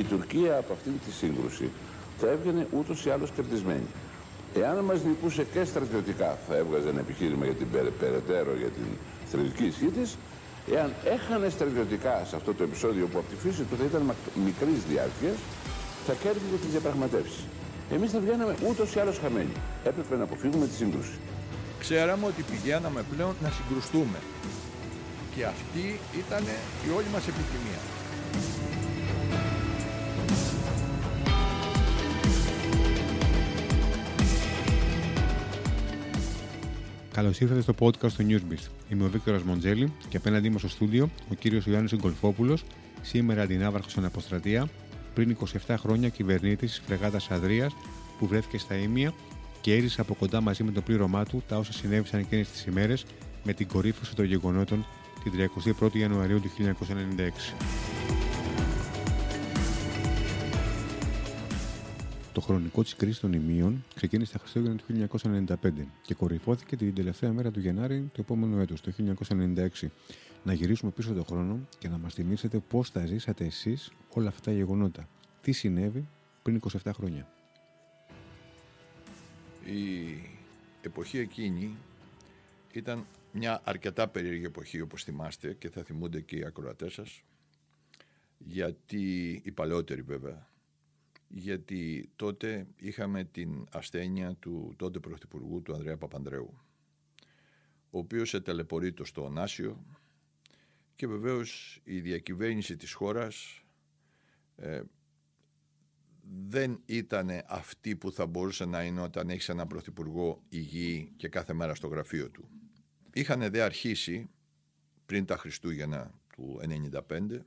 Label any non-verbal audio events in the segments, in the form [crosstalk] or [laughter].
η Τουρκία από αυτή τη σύγκρουση θα έβγαινε ούτως ή άλλως κερδισμένη. Εάν μας λυπούσε και στρατιωτικά, θα έβγαζε ένα επιχείρημα για την περαιτέρω για την στρατιωτική ισχύ της. Εάν έχανε στρατιωτικά σε αυτό το επεισόδιο που από τη φύση του θα ήταν μικρής διάρκειας, θα κέρδιζε τις διαπραγματεύσεις. Εμείς θα βγαίναμε ούτως ή άλλως χαμένοι. Έπρεπε να αποφύγουμε τη σύγκρουση. Ξέραμε ότι πηγαίναμε πλέον να συγκρουστούμε. Και αυτή ήταν η όλη μας επιθυμία. Καλώς ήρθατε στο podcast του Newsbeat. Είμαι ο Βίκτορας Μοντζέλη και απέναντί μας στο στούντιο ο κύριος Ιωάννης Γκολφόπουλος, σήμερα αντινάβαρχος αναποστρατεία, πριν 27 χρόνια κυβερνήτης τη Φρεγάτας Αδρίας που βρέθηκε στα Ήμια και έρισε από κοντά μαζί με το πλήρωμά του τα όσα συνέβησαν εκείνες τις ημέρες με την κορύφωση των γεγονότων την 31η Ιανουαρίου του 1996. Το χρονικό της κρίση των ημείων ξεκίνησε τα Χριστούγεννα του 1995 και κορυφώθηκε την τελευταία μέρα του Γενάρη του επόμενου έτους, το 1996. Να γυρίσουμε πίσω τον χρόνο και να μας θυμίσετε πώς τα ζήσατε εσείς όλα αυτά τα γεγονότα. Τι συνέβη πριν 27 χρόνια. Η εποχή εκείνη ήταν μια αρκετά περίεργη εποχή όπως θυμάστε και θα θυμούνται και οι ακροατές σας γιατί οι παλαιότεροι βέβαια γιατί τότε είχαμε την ασθένεια του τότε Πρωθυπουργού του Ανδρέα Παπανδρέου ο οποίος ετελεπορείτο στο Ωνάσιο και βεβαίως η διακυβέρνηση της χώρας ε, δεν ήταν αυτή που θα μπορούσε να είναι όταν έχεις έναν πρωθυπουργό υγιή και κάθε μέρα στο γραφείο του. Είχαν δε αρχίσει πριν τα Χριστούγεννα του 1995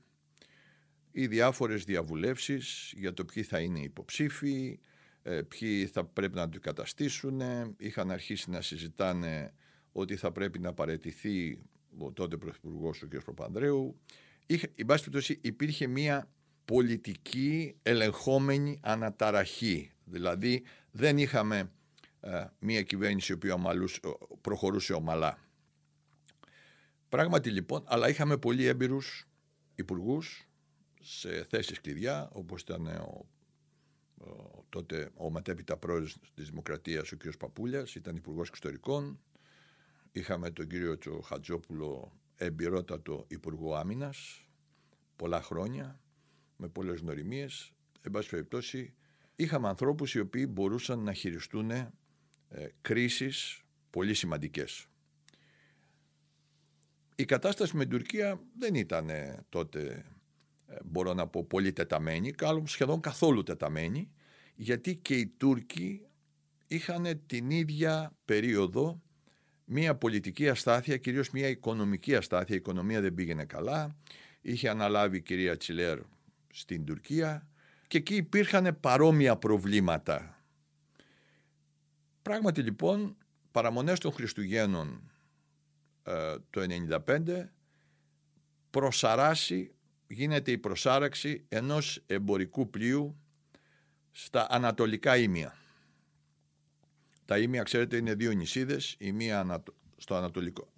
οι διάφορες διαβουλεύσεις για το ποιοι θα είναι υποψήφοι, ε, ποιοι θα πρέπει να του καταστήσουν. Είχαν αρχίσει να συζητάνε ότι θα πρέπει να παρετηθεί ο τότε Πρωθυπουργός ο κ. Προπανδρέου. Είχε, εν πάση περιπτώσει υπήρχε μια πολιτική ελεγχόμενη αναταραχή. Δηλαδή δεν είχαμε ε, μια κυβέρνηση η οποία προχωρούσε ομαλά. Πράγματι λοιπόν, αλλά είχαμε πολύ έμπειρους υπουργούς σε θέσεις κλειδιά, όπως ήταν ο, ο, τότε ο μετέπειτα πρόεδρος της Δημοκρατίας, ο κ. Παπούλιας, ήταν υπουργός εξωτερικών. Είχαμε τον κύριο Τσο Χατζόπουλο, εμπειρότατο υπουργό άμυνας, πολλά χρόνια, με πολλές γνωριμίες. Εν πάση περιπτώσει, είχαμε ανθρώπους οι οποίοι μπορούσαν να χειριστούν ε, κρίσεις πολύ σημαντικές. Η κατάσταση με την Τουρκία δεν ήταν τότε ε, μπορώ να πω πολύ τεταμένη, σχεδόν καθόλου τεταμένη, γιατί και οι Τούρκοι είχαν την ίδια περίοδο μια πολιτική αστάθεια, κυρίως μια οικονομική αστάθεια. Η οικονομία δεν πήγαινε καλά. Είχε αναλάβει η κυρία Τσιλέρ στην Τουρκία και εκεί υπήρχαν παρόμοια προβλήματα. Πράγματι λοιπόν, παραμονές των Χριστουγέννων ε, το 1995 προσαράσει γίνεται η προσάραξη ενός εμπορικού πλοίου στα ανατολικά ήμια. Τα ήμια, ξέρετε, είναι δύο νησίδες, η μία στο ανατολικό,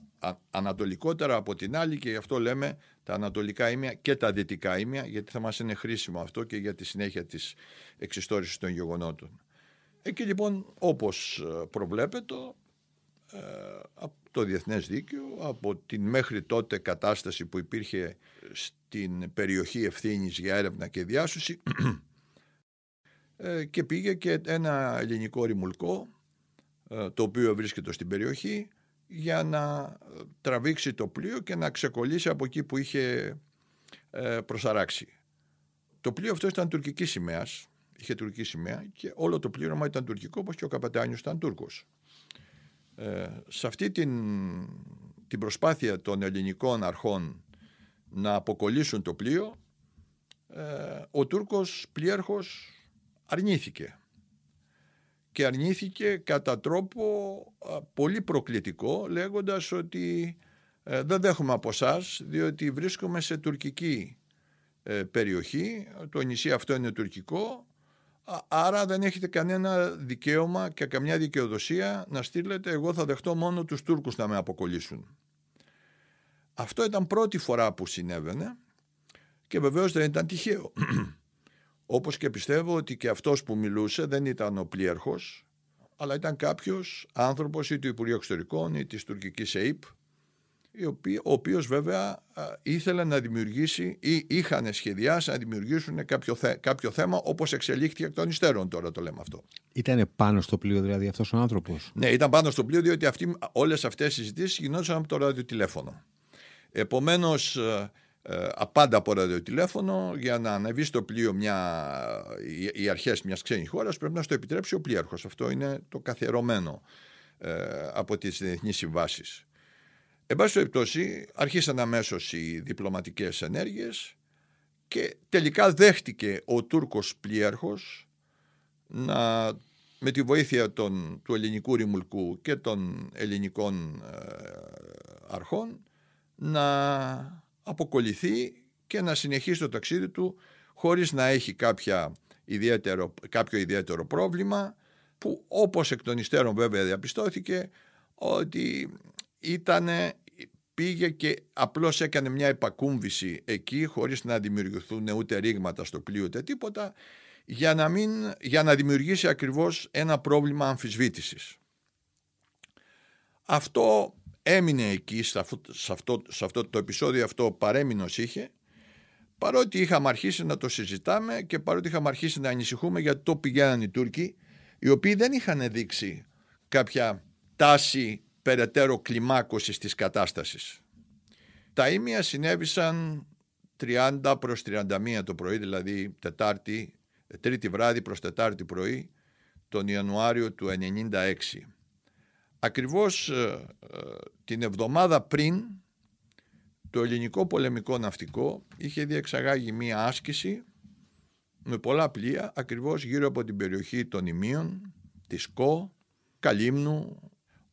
ανατολικότερα από την άλλη και γι' αυτό λέμε τα ανατολικά ήμια και τα δυτικά ήμια, γιατί θα μας είναι χρήσιμο αυτό και για τη συνέχεια της εξιστόρησης των γεγονότων. Εκεί λοιπόν, όπως ε, προβλέπετε, ε, από το διεθνές δίκαιο, από την μέχρι τότε κατάσταση που υπήρχε στην περιοχή ευθύνης για έρευνα και διάσωση ε, και πήγε και ένα ελληνικό ρημουλκό ε, το οποίο βρίσκεται στην περιοχή για να τραβήξει το πλοίο και να ξεκολλήσει από εκεί που είχε προσαράξει. Το πλοίο αυτό ήταν τουρκικής σημαίας, είχε τουρκική σημαία και όλο το πλήρωμα ήταν τουρκικό όπως και ο καπετάνιος ήταν Τούρκος. Ε, σε αυτή την, την προσπάθεια των ελληνικών αρχών να αποκολλήσουν το πλοίο ε, ο Τούρκος πλοίαρχος αρνήθηκε. Και αρνήθηκε κατά τρόπο πολύ προκλητικό λέγοντας ότι ε, δεν δέχομαι από εσάς διότι βρίσκομαι σε τουρκική περιοχή. Το νησί αυτό είναι τουρκικό Άρα δεν έχετε κανένα δικαίωμα και καμιά δικαιοδοσία να στείλετε εγώ θα δεχτώ μόνο τους Τούρκους να με αποκολλήσουν. Αυτό ήταν πρώτη φορά που συνέβαινε και βεβαίως δεν ήταν τυχαίο. [clears throat] Όπως και πιστεύω ότι και αυτός που μιλούσε δεν ήταν ο πλοίαρχος, αλλά ήταν κάποιος άνθρωπος ή του Υπουργείου Εξωτερικών ή της τουρκικής ΕΙΠ, ο οποίος βέβαια ήθελε να δημιουργήσει ή είχαν σχεδιάσει να δημιουργήσουν κάποιο, κάποιο θέμα όπως εξελίχθηκε εκ των υστέρων τώρα το λέμε αυτό. Ήταν πάνω στο πλοίο δηλαδή αυτός ο άνθρωπος; Ναι, ήταν πάνω στο πλοίο διότι αυτοί, όλες αυτές οι συζητήσεις γινόντουσαν από το ραδιοτηλέφωνο. Επομένως ε, απάντα από ραδιοτηλέφωνο για να ανεβεί στο πλοίο μια, οι αρχές μιας ξένης χώρας πρέπει να στο επιτρέψει ο πλοίαρχος. Αυτό είναι το καθιερωμένο ε, από τις διεθνείς συμβάσεις. Εν πάση περιπτώσει, αρχίσαν αμέσως οι διπλωματικές ενέργειες και τελικά δέχτηκε ο Τούρκος πλοίαρχος να, με τη βοήθεια των, του ελληνικού ρημουλκού και των ελληνικών ε, αρχών να αποκολληθεί και να συνεχίσει το ταξίδι του χωρίς να έχει κάποια ιδιαίτερο, κάποιο ιδιαίτερο πρόβλημα που όπως εκ των υστέρων βέβαια διαπιστώθηκε ότι ήταν, πήγε και απλώς έκανε μια επακούμβηση εκεί χωρίς να δημιουργηθούν ούτε ρήγματα στο πλοίο ούτε τίποτα για να, μην, για να δημιουργήσει ακριβώς ένα πρόβλημα αμφισβήτησης. Αυτό έμεινε εκεί σε αυτό, σε αυτό, σε αυτό το επεισόδιο αυτό παρέμεινος είχε παρότι είχαμε αρχίσει να το συζητάμε και παρότι είχαμε αρχίσει να ανησυχούμε γιατί το πηγαίναν οι Τούρκοι οι οποίοι δεν είχαν δείξει κάποια τάση περαιτέρω κλιμάκωσης της κατάστασης. Τα ίμια συνέβησαν 30 προς 31 το πρωί, δηλαδή τετάρτη, τρίτη βράδυ προς τετάρτη πρωί, τον Ιανουάριο του 1996. Ακριβώς ε, ε, την εβδομάδα πριν το ελληνικό πολεμικό ναυτικό είχε διεξαγάγει μία άσκηση με πολλά πλοία ακριβώς γύρω από την περιοχή των Ιμίων, της Κο, Καλύμνου,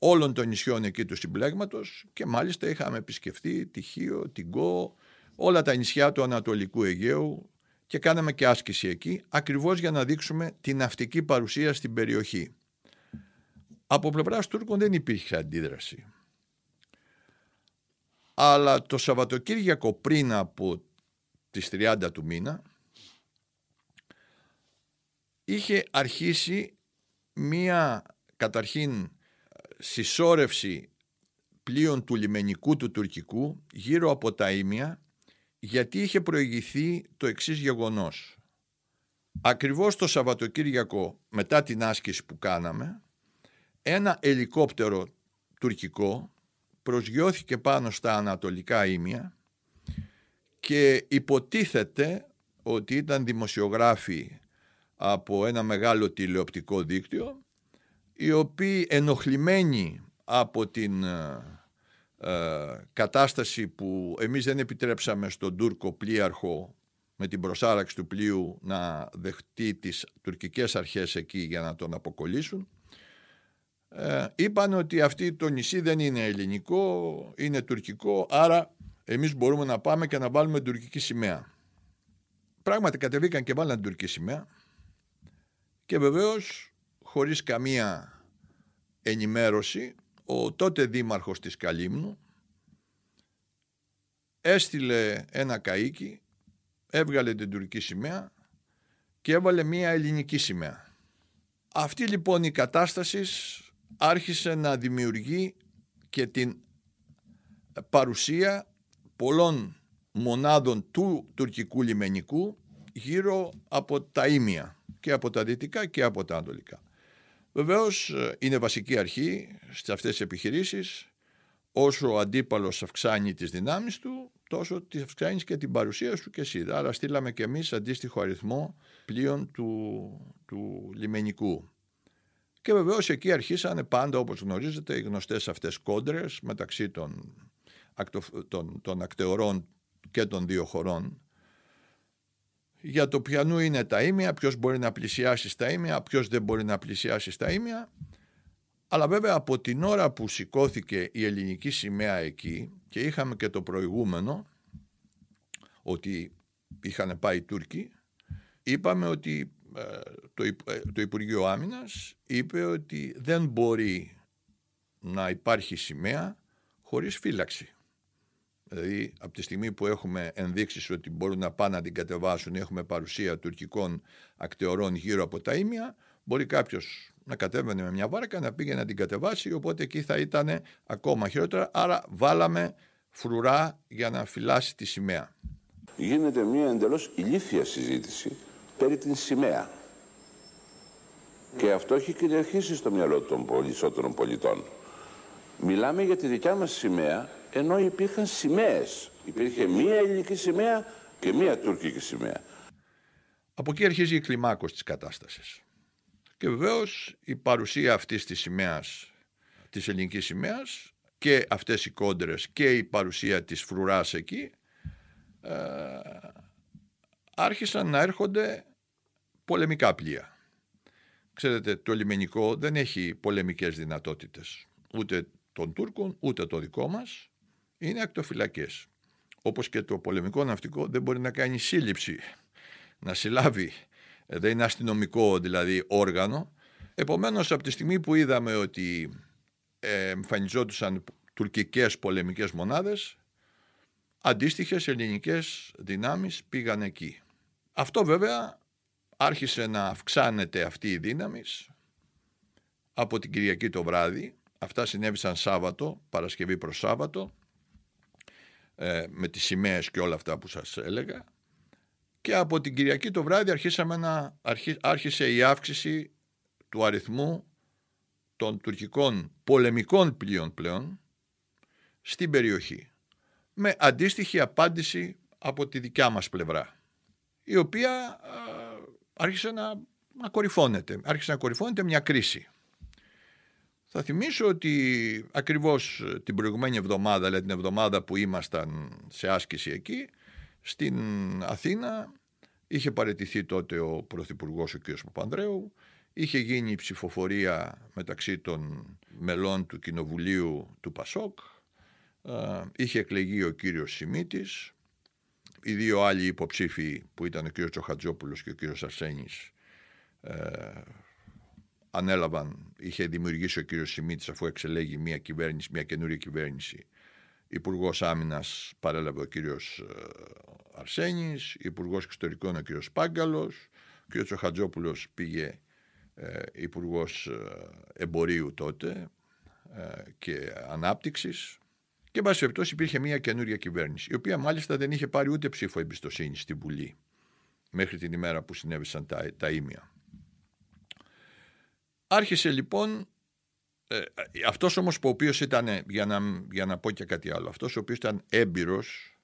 όλων των νησιών εκεί του συμπλέγματος και μάλιστα είχαμε επισκεφτεί τη Χίο, την Κο, όλα τα νησιά του Ανατολικού Αιγαίου και κάναμε και άσκηση εκεί ακριβώς για να δείξουμε την ναυτική παρουσία στην περιοχή. Από πλευράς Τούρκων δεν υπήρχε αντίδραση. Αλλά το Σαββατοκύριακο πριν από τις 30 του μήνα είχε αρχίσει μία καταρχήν συσσόρευση πλοίων του λιμενικού του τουρκικού γύρω από τα Ήμια γιατί είχε προηγηθεί το εξής γεγονός. Ακριβώς το Σαββατοκύριακο μετά την άσκηση που κάναμε ένα ελικόπτερο τουρκικό προσγειώθηκε πάνω στα ανατολικά ήμια και υποτίθεται ότι ήταν δημοσιογράφοι από ένα μεγάλο τηλεοπτικό δίκτυο οι οποίοι ενοχλημένοι από την ε, ε, κατάσταση που εμείς δεν επιτρέψαμε στον Τούρκο πλοίαρχο με την προσάραξη του πλοίου να δεχτεί τις τουρκικές αρχές εκεί για να τον αποκολλήσουν ε, είπαν ότι αυτή το νησί δεν είναι ελληνικό, είναι τουρκικό, άρα εμείς μπορούμε να πάμε και να βάλουμε τουρκική σημαία. Πράγματι κατεβήκαν και βάλαν τουρκική σημαία και βεβαίως χωρίς καμία ενημέρωση ο τότε δήμαρχος της Καλύμνου έστειλε ένα καΐκι, έβγαλε την τουρκική σημαία και έβαλε μία ελληνική σημαία. Αυτή λοιπόν η κατάσταση άρχισε να δημιουργεί και την παρουσία πολλών μονάδων του τουρκικού λιμενικού γύρω από τα ίμια και από τα δυτικά και από τα ανατολικά. Βεβαίως είναι βασική αρχή σε αυτές τις επιχειρήσεις όσο ο αντίπαλος αυξάνει τις δυνάμεις του τόσο τη αυξάνεις και την παρουσία σου και εσύ. Άρα στείλαμε και εμείς αντίστοιχο αριθμό πλοίων του, του λιμενικού. Και βεβαίως εκεί αρχίσανε πάντα όπως γνωρίζετε οι γνωστές αυτές κόντρες μεταξύ των, των, των ακτεωρών και των δύο χωρών για το ποιανού είναι τα ίμια, ποιος μπορεί να πλησιάσει στα ίμια, ποιος δεν μπορεί να πλησιάσει στα ίμια. Αλλά βέβαια από την ώρα που σηκώθηκε η ελληνική σημαία εκεί και είχαμε και το προηγούμενο ότι είχαν πάει οι Τούρκοι, είπαμε ότι ε, το, ε, το Υπουργείο Άμυνας είπε ότι δεν μπορεί να υπάρχει σημαία χωρίς φύλαξη. Δηλαδή, από τη στιγμή που έχουμε ενδείξεις ότι μπορούν να πάνε να την κατεβάσουν, έχουμε παρουσία τουρκικών ακτεωρών γύρω από τα ίμια, μπορεί κάποιος να κατέβαινε με μια βάρκα να πήγε να την κατεβάσει, οπότε εκεί θα ήταν ακόμα χειρότερα. Άρα, βάλαμε φρουρά για να φυλάσει τη σημαία. Γίνεται μια εντελώς ηλίθια συζήτηση περί την σημαία. Και αυτό έχει κυριαρχήσει στο μυαλό των περισσότερων πολιτών. Μιλάμε για τη δικιά μας σημαία, ενώ υπήρχαν σημαίες. Υπήρχε μία ελληνική σημαία και μία τουρκική σημαία. Από εκεί αρχίζει η κλιμάκωση της κατάστασης. Και βεβαίως η παρουσία αυτής της σημαίας, της ελληνικής σημαίας και αυτές οι κόντρες και η παρουσία της φρουράς εκεί ε, άρχισαν να έρχονται πολεμικά πλοία. Ξέρετε, το λιμενικό δεν έχει πολεμικές δυνατότητες. Ούτε των Τούρκων, ούτε το δικό μας. Είναι ακτοφυλακές. Όπως και το πολεμικό ναυτικό δεν μπορεί να κάνει σύλληψη, να συλλάβει. Ε, δεν είναι αστυνομικό δηλαδή όργανο. Επομένως από τη στιγμή που είδαμε ότι ε, εμφανιζόντουσαν τουρκικές πολεμικές μονάδες, αντίστοιχες ελληνικές δυνάμεις πήγαν εκεί. Αυτό βέβαια άρχισε να αυξάνεται αυτή η δύναμη από την Κυριακή το βράδυ. Αυτά συνέβησαν Σάββατο, Παρασκευή προς Σάββατο, ε, με τις σημαίες και όλα αυτά που σας έλεγα. Και από την Κυριακή το βράδυ αρχίσαμε να, άρχισε η αύξηση του αριθμού των τουρκικών πολεμικών πλοίων πλέον στην περιοχή. Με αντίστοιχη απάντηση από τη δικιά μας πλευρά, η οποία άρχισε να, να κορυφώνεται. Άρχισε να κορυφώνεται μια κρίση. Θα θυμίσω ότι ακριβώς την προηγουμένη εβδομάδα, δηλαδή την εβδομάδα που ήμασταν σε άσκηση εκεί, στην Αθήνα είχε παραιτηθεί τότε ο Πρωθυπουργός ο κ. Παπανδρέου, είχε γίνει η ψηφοφορία μεταξύ των μελών του Κοινοβουλίου του Πασόκ, είχε εκλεγεί ο κύριος Σιμίτης, οι δύο άλλοι υποψήφοι που ήταν ο κ. Τσοχατζόπουλος και ο κ. Αρσένης ε, ανέλαβαν, είχε δημιουργήσει ο κ. Σιμίτης αφού εξελέγει μια κυβέρνηση, μια καινούρια κυβέρνηση. Υπουργός Άμυνας παρέλαβε ο κ. Ε, Αρσένης, Υπουργός Εξωτερικών ο κ. Πάγκαλος, ο κ. Τσοχατζόπουλος πήγε ε, Υπουργός ε, Εμπορίου τότε ε, και Ανάπτυξης και εν πάση περιπτώσει υπήρχε μια καινούρια κυβέρνηση, η οποία μάλιστα δεν είχε πάρει ούτε ψήφο εμπιστοσύνη στην Βουλή μέχρι την ημέρα που συνέβησαν τα, τα ίμια. Άρχισε λοιπόν ε, αυτός όμως που ο οποίος ήταν, για να, για να πω και κάτι άλλο, αυτός ο οποίος ήταν έμπειρος,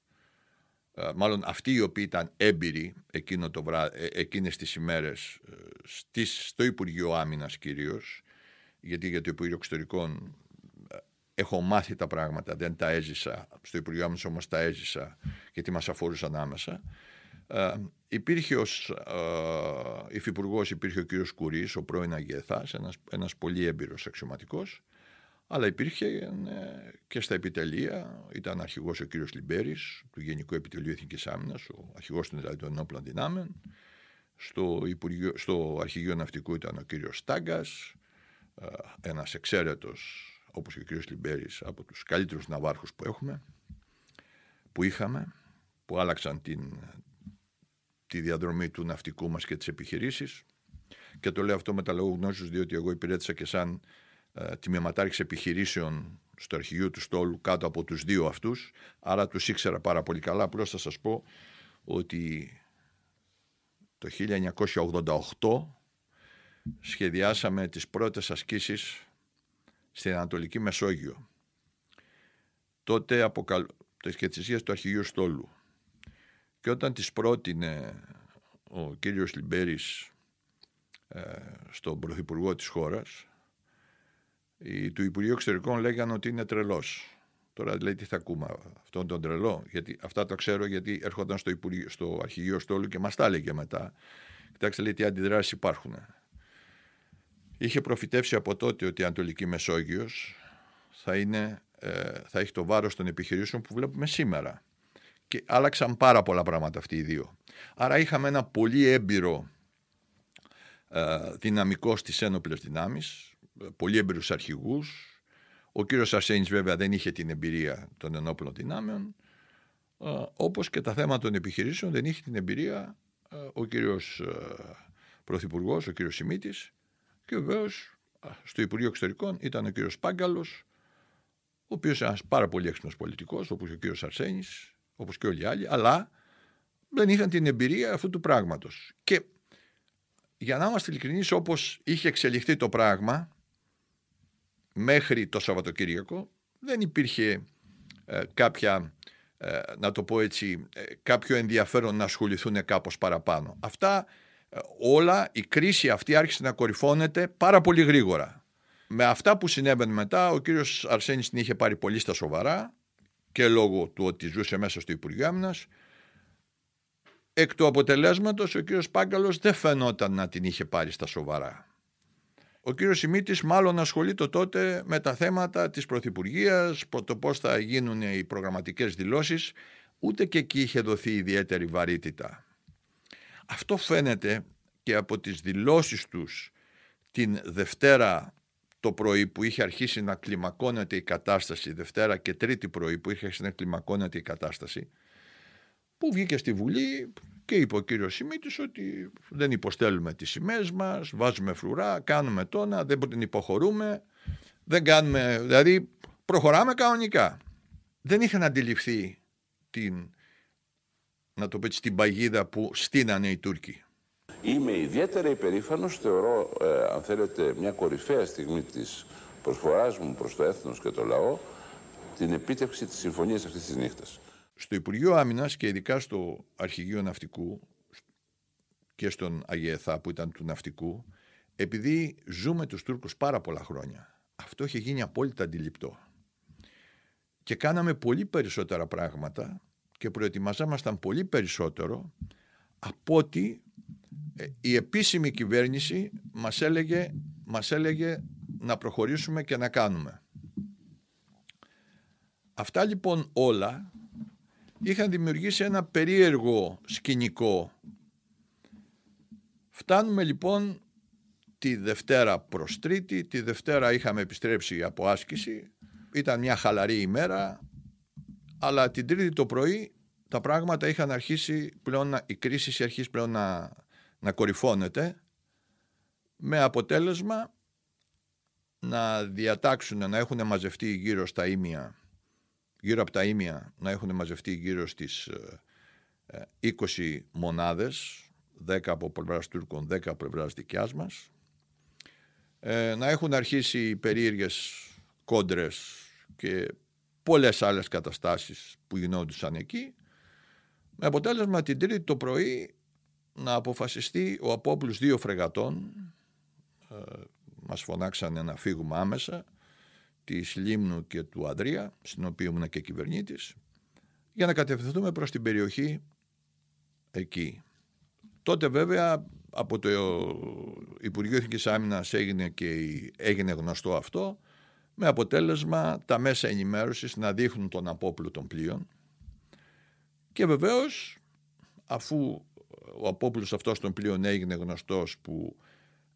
ε, μάλλον αυτοί οι οποίοι ήταν έμπειροι εκείνο το βρά, ε, εκείνες τις ημέρες ε, στις, στο Υπουργείο Άμυνας κυρίως, γιατί για το Υπουργείο Εξωτερικών έχω μάθει τα πράγματα, δεν τα έζησα, στο Υπουργείο μας όμως τα έζησα γιατί μας αφορούσαν άμεσα. Ε, υπήρχε ως ε, υφυπουργός υπήρχε ο κύριος Κουρής, ο πρώην Αγιεθάς, ένας, ένας πολύ έμπειρος αξιωματικός, αλλά υπήρχε ε, και στα επιτελεία, ήταν αρχηγός ο κύριος Λιμπέρης, του Γενικού Επιτελείου Εθνικής Άμυνας, ο αρχηγός των, δηλαδή, των ενόπλων δυνάμεων, στο, Υπουργείο, στο Αρχηγείο Ναυτικού ήταν ο κύριος Στάγκας, ε, ένας εξαίρετος όπως και ο κ. Λιμπέρης, από τους καλύτερους ναυάρχους που έχουμε, που είχαμε, που άλλαξαν την, τη διαδρομή του ναυτικού μας και τις επιχειρήσεις. Και το λέω αυτό με τα λόγου γνώσεως, διότι εγώ υπηρέτησα και σαν ε, τιμηματάρχης επιχειρήσεων στο αρχηγείο του Στόλου κάτω από τους δύο αυτούς, άρα τους ήξερα πάρα πολύ καλά. Απλώς θα σας πω ότι το 1988 σχεδιάσαμε τις πρώτες ασκήσεις στην Ανατολική Μεσόγειο. Τότε αποκαλ... το του αρχηγείου Στόλου. Και όταν τις πρότεινε ο κύριος Λιμπέρης ε, στον Πρωθυπουργό της χώρας, οι του Υπουργείου Εξωτερικών λέγανε ότι είναι τρελός. Τώρα λέει τι θα ακούμε αυτόν τον τρελό, γιατί αυτά το ξέρω γιατί έρχονταν στο, Υπουργείο, στο αρχηγείο Στόλου και μας τα έλεγε μετά. Κοιτάξτε λέει τι αντιδράσεις υπάρχουν. Είχε προφητεύσει από τότε ότι η Ανατολική Μεσόγειος θα, είναι, ε, θα έχει το βάρος των επιχειρήσεων που βλέπουμε σήμερα. Και άλλαξαν πάρα πολλά πράγματα αυτοί οι δύο. Άρα είχαμε ένα πολύ έμπειρο ε, δυναμικό στις ένοπλες δυνάμεις, πολύ έμπειρους αρχηγούς. Ο κύριος Αρσένης βέβαια δεν είχε την εμπειρία των ενόπλων δυνάμεων. όπως και τα θέματα των επιχειρήσεων δεν είχε την εμπειρία ο κύριος Πρωθυπουργός, ο κύριος Σιμίτης και βεβαίως στο Υπουργείο Εξωτερικών ήταν ο κύριος Πάγκαλος ο οποίος είναι ένας πάρα πολύ έξυπνος πολιτικός όπως ο κύριος Αρσένης όπως και όλοι οι άλλοι αλλά δεν είχαν την εμπειρία αυτού του πράγματος και για να είμαστε ειλικρινείς όπως είχε εξελιχθεί το πράγμα μέχρι το Σαββατοκύριακο δεν υπήρχε ε, κάποια, ε, να το πω έτσι, ε, κάποιο ενδιαφέρον να ασχοληθούν κάπως παραπάνω. Αυτά όλα, η κρίση αυτή άρχισε να κορυφώνεται πάρα πολύ γρήγορα. Με αυτά που συνέβαινε μετά, ο κύριος Αρσένης την είχε πάρει πολύ στα σοβαρά και λόγω του ότι ζούσε μέσα στο Υπουργείο Άμυνας. Εκ του αποτελέσματος ο κύριος Πάγκαλος δεν φαινόταν να την είχε πάρει στα σοβαρά. Ο κύριος Σιμίτης μάλλον ασχολείται τότε με τα θέματα της Πρωθυπουργίας, το πώς θα γίνουν οι προγραμματικές δηλώσεις, ούτε και εκεί είχε δοθεί ιδιαίτερη βαρύτητα. Αυτό φαίνεται και από τις δηλώσεις τους την Δευτέρα το πρωί που είχε αρχίσει να κλιμακώνεται η κατάσταση, Δευτέρα και Τρίτη πρωί που είχε αρχίσει να κλιμακώνεται η κατάσταση, που βγήκε στη Βουλή και είπε ο κύριος Σιμίτης ότι δεν υποστέλουμε τις σημαίες μας, βάζουμε φρουρά, κάνουμε τόνα, δεν την υποχωρούμε, δεν κάνουμε, δηλαδή προχωράμε κανονικά. Δεν είχαν αντιληφθεί την, να το πω την παγίδα που στείνανε οι Τούρκοι. Είμαι ιδιαίτερα υπερήφανος, θεωρώ, ε, αν θέλετε, μια κορυφαία στιγμή της προσφοράς μου προς το έθνος και το λαό, την επίτευξη της συμφωνίας αυτής της νύχτας στο Υπουργείο Άμυνας και ειδικά στο Αρχηγείο Ναυτικού και στον Αγιεθά που ήταν του Ναυτικού, επειδή ζούμε τους Τούρκους πάρα πολλά χρόνια, αυτό είχε γίνει απόλυτα αντιληπτό. Και κάναμε πολύ περισσότερα πράγματα και προετοιμαζόμασταν πολύ περισσότερο από ότι ε, η επίσημη κυβέρνηση μας έλεγε, μας έλεγε να προχωρήσουμε και να κάνουμε. Αυτά λοιπόν όλα είχαν δημιουργήσει ένα περίεργο σκηνικό. Φτάνουμε λοιπόν τη Δευτέρα προς Τρίτη, τη Δευτέρα είχαμε επιστρέψει από άσκηση, ήταν μια χαλαρή ημέρα, αλλά την Τρίτη το πρωί τα πράγματα είχαν αρχίσει πλέον, η κρίση είχε αρχίσει πλέον να, να κορυφώνεται, με αποτέλεσμα να διατάξουν, να έχουν μαζευτεί γύρω στα ίμια γύρω από τα ίμια να έχουν μαζευτεί γύρω στις 20 ε, μονάδες, 10 από πλευράς Τούρκων, 10 από πλευράς δικιάς μας, ε, να έχουν αρχίσει περίεργες κόντρες και πολλές άλλες καταστάσεις που γινόντουσαν εκεί, με αποτέλεσμα την Τρίτη το πρωί να αποφασιστεί ο Απόπλους δύο φρεγατών, ε, μας φωνάξανε να φύγουμε άμεσα, της Λίμνου και του Ανδρία, στην οποία ήμουν και κυβερνήτης, για να κατευθυνθούμε προς την περιοχή εκεί. Τότε βέβαια από το Υπουργείο Εθνικής Άμυνας έγινε, και έγινε γνωστό αυτό, με αποτέλεσμα τα μέσα ενημέρωσης να δείχνουν τον απόπλου των πλοίων και βεβαίως αφού ο απόπλους αυτός των πλοίων έγινε γνωστός που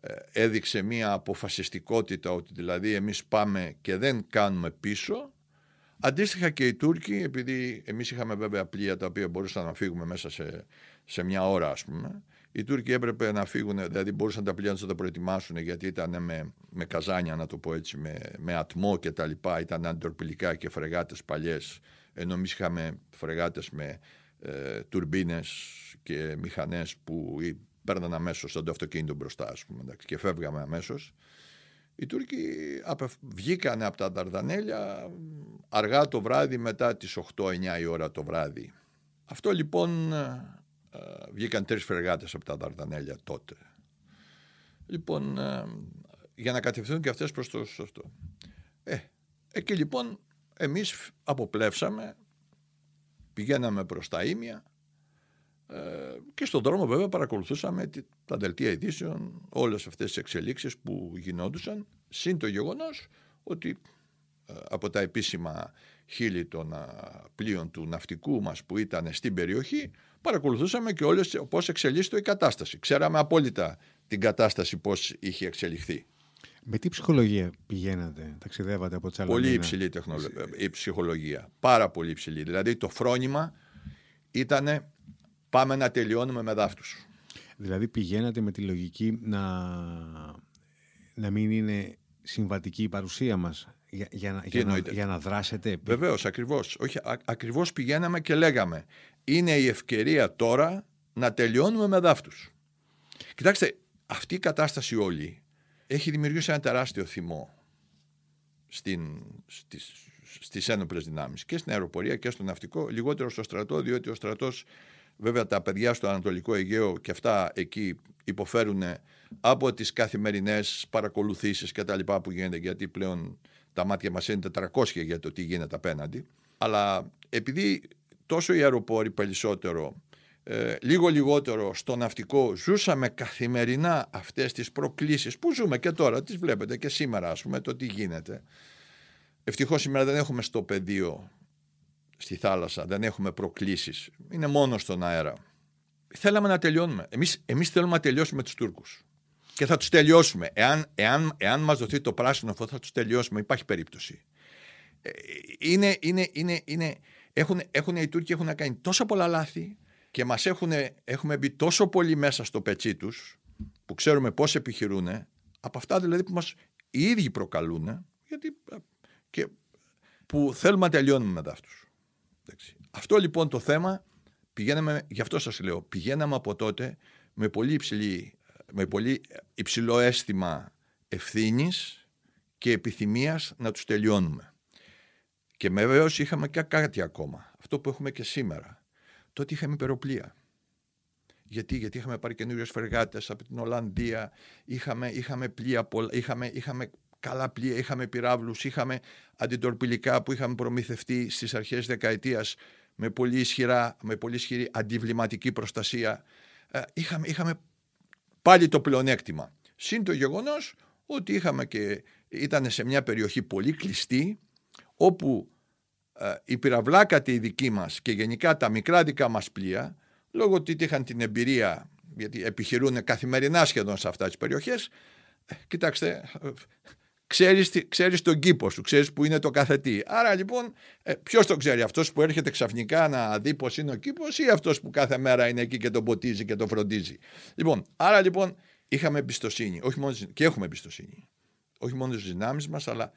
ε, έδειξε μία αποφασιστικότητα ότι δηλαδή εμείς πάμε και δεν κάνουμε πίσω. Αντίστοιχα και οι Τούρκοι, επειδή εμείς είχαμε βέβαια πλοία τα οποία μπορούσαν να φύγουμε μέσα σε, σε μια ώρα ας πούμε, οι Τούρκοι έπρεπε να φύγουν, δηλαδή μπορούσαν τα πλοία να τα προετοιμάσουν γιατί ήταν με, με καζάνια να το πω έτσι, με, με ατμό και τα λοιπά, ήταν αντορπιλικά και φρεγάτες παλιές, ενώ εμείς είχαμε φρεγάτες με ε, τουρμπίνες και μηχανές που παίρναν αμέσως σαν το αυτοκίνητο μπροστά, ας πούμε, εντάξει, και φεύγαμε αμέσως. Οι Τούρκοι βγήκαν από τα Δαρδανέλια αργά το βράδυ μετά τις 8-9 η ώρα το βράδυ. Αυτό λοιπόν ε, ε, βγήκαν τρεις φρεγάτες από τα Δαρδανέλια τότε. Λοιπόν, ε, για να κατευθύνουν και αυτές προς το σωστό. Ε, εκεί λοιπόν εμείς αποπλέψαμε, πηγαίναμε προς τα Ήμια, ε, και στον δρόμο βέβαια παρακολουθούσαμε τα δελτία ειδήσεων, όλες αυτές τις εξελίξεις που γινόντουσαν, συν το γεγονός ότι ε, από τα επίσημα χείλη των πλοίων του ναυτικού μας που ήταν στην περιοχή, παρακολουθούσαμε και όλες πώς εξελίσσεται η κατάσταση. Ξέραμε απόλυτα την κατάσταση πώς είχε εξελιχθεί. Με τι ψυχολογία πηγαίνατε, ταξιδεύατε από Τσαλαμίνα. Πολύ υψηλή τεχνολογία, η ψυχολογία. Πάρα πολύ υψηλή. Δηλαδή το φρόνημα ήταν πάμε να τελειώνουμε με δάφτους. Δηλαδή πηγαίνατε με τη λογική να, να μην είναι συμβατική η παρουσία μας για, για, να, για, να, για να δράσετε; Βεβαίως, ακριβώς. Όχι, α, ακριβώς πηγαίναμε και λέγαμε είναι η ευκαιρία τώρα να τελειώνουμε με δάφτους. Κοιτάξτε, αυτή η κατάσταση όλη έχει δημιουργήσει ένα τεράστιο θυμό στην, στις, στις ένοπλες δυνάμεις και στην αεροπορία και στο ναυτικό, λιγότερο στο στρατό, διότι ο στρατός βέβαια τα παιδιά στο Ανατολικό Αιγαίο και αυτά εκεί υποφέρουν από τις καθημερινές παρακολουθήσεις και τα λοιπά που γίνεται γιατί πλέον τα μάτια μας είναι 400 για το τι γίνεται απέναντι. Αλλά επειδή τόσο οι αεροπόροι περισσότερο ε, λίγο λιγότερο στο ναυτικό ζούσαμε καθημερινά αυτές τις προκλήσεις που ζούμε και τώρα, τις βλέπετε και σήμερα ας πούμε το τι γίνεται. Ευτυχώς σήμερα δεν έχουμε στο πεδίο στη θάλασσα, δεν έχουμε προκλήσεις, είναι μόνο στον αέρα. Θέλαμε να τελειώνουμε. Εμείς, εμείς θέλουμε να τελειώσουμε τους Τούρκους. Και θα τους τελειώσουμε. Εάν, εάν, εάν μας δοθεί το πράσινο φως θα τους τελειώσουμε. Υπάρχει περίπτωση. Ε, είναι, είναι, είναι, είναι, έχουν, έχουν, οι Τούρκοι έχουν κάνει τόσα πολλά λάθη και μας έχουν, έχουμε μπει τόσο πολύ μέσα στο πετσί τους που ξέρουμε πώς επιχειρούν από αυτά δηλαδή που μας οι ίδιοι προκαλούν γιατί, ε, και που θέλουμε να τελειώνουμε μετά αυτούς. Αυτό λοιπόν το θέμα πηγαίναμε, γι' αυτό σας λέω, πηγαίναμε από τότε με πολύ, υψηλή, με πολύ υψηλό αίσθημα ευθύνης και επιθυμίας να τους τελειώνουμε. Και βεβαίως είχαμε και κάτι ακόμα, αυτό που έχουμε και σήμερα τότε είχαμε υπεροπλία. Γιατί, γιατί είχαμε πάρει καινούριες φεργάτες από την Ολλανδία, είχαμε, είχαμε πλοία, είχαμε, είχαμε καλά πλοία, είχαμε πυράβλους, είχαμε αντιτορπιλικά που είχαμε προμηθευτεί στις αρχές δεκαετίας με πολύ, ισχυρά, με πολύ ισχυρή αντιβληματική προστασία. Ε, είχαμε, είχαμε πάλι το πλεονέκτημα. Συν το γεγονός ότι είχαμε και ήταν σε μια περιοχή πολύ κλειστή όπου ε, η πυραυλάκατη η δική μας και γενικά τα μικρά δικά μας πλοία λόγω ότι είχαν την εμπειρία γιατί επιχειρούν καθημερινά σχεδόν σε αυτά τις περιοχές ε, κοιτάξτε ξέρεις, ξέρεις τον κήπο σου, ξέρεις που είναι το καθετή. Άρα λοιπόν ε, ποιος το ξέρει, αυτός που έρχεται ξαφνικά να δει πως είναι ο κήπος ή αυτός που κάθε μέρα είναι εκεί και τον ποτίζει και τον φροντίζει. Λοιπόν, άρα λοιπόν είχαμε εμπιστοσύνη, όχι μόνο, και έχουμε εμπιστοσύνη. Όχι μόνο στις δυνάμεις μας, αλλά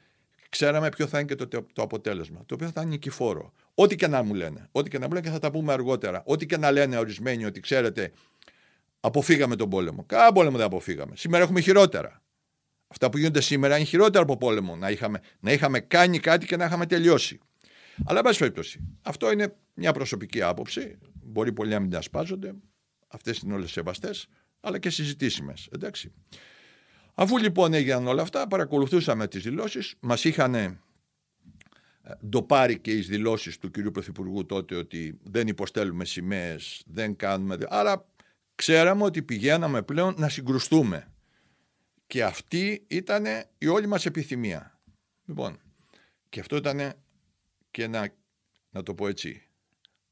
ξέραμε ποιο θα είναι και το, το αποτέλεσμα. Το οποίο θα είναι νικηφόρο. Ό,τι και να μου λένε. Ό,τι και να μου λένε και θα τα πούμε αργότερα. Ό,τι και να λένε ορισμένοι ότι ξέρετε, αποφύγαμε τον πόλεμο. Κάνα πόλεμο δεν αποφύγαμε. Σήμερα έχουμε χειρότερα. Αυτά που γίνονται σήμερα είναι χειρότερα από πόλεμο. Να είχαμε, να είχαμε κάνει κάτι και να είχαμε τελειώσει. Αλλά, εν πάση περιπτώσει, αυτό είναι μια προσωπική άποψη. Μπορεί πολλοί να μην τα σπάζονται. Αυτές είναι όλες σεβαστές, αλλά και συζητήσιμες. Εντάξει. Αφού λοιπόν έγιναν όλα αυτά, παρακολουθούσαμε τις δηλώσεις, μας είχαν ε, ντοπάρει και οι δηλώσεις του κυρίου Πρωθυπουργού τότε ότι δεν υποστέλουμε σημαίες, δεν κάνουμε... Άρα ξέραμε ότι πηγαίναμε πλέον να συγκρουστούμε. Και αυτή ήταν η όλη μας επιθυμία. Λοιπόν, και αυτό ήταν και ένα, να το πω έτσι,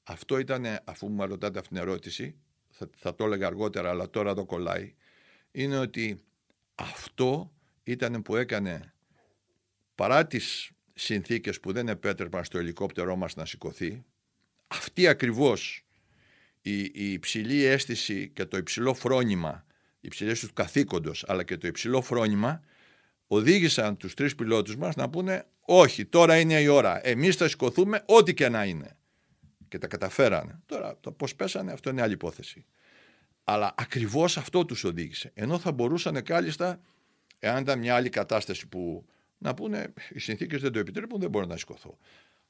αυτό ήταν, αφού μου ρωτάτε αυτήν την ερώτηση, θα, θα το έλεγα αργότερα, αλλά τώρα το κολλάει, είναι ότι αυτό ήταν που έκανε παρά τις συνθήκες που δεν επέτρεπαν στο ελικόπτερό μας να σηκωθεί αυτή ακριβώς η, η υψηλή αίσθηση και το υψηλό φρόνημα η υψηλή αίσθηση τους καθήκοντος αλλά και το υψηλό φρόνημα οδήγησαν τους τρεις πιλότους μας να πούνε όχι τώρα είναι η ώρα. Εμείς θα σηκωθούμε ό,τι και να είναι και τα καταφέρανε. Τώρα το πώς πέσανε αυτό είναι άλλη υπόθεση αλλά ακριβώς αυτό τους οδήγησε. Ενώ θα μπορούσαν κάλλιστα, εάν ήταν μια άλλη κατάσταση που να πούνε οι συνθήκες δεν το επιτρέπουν, δεν μπορώ να σηκωθώ.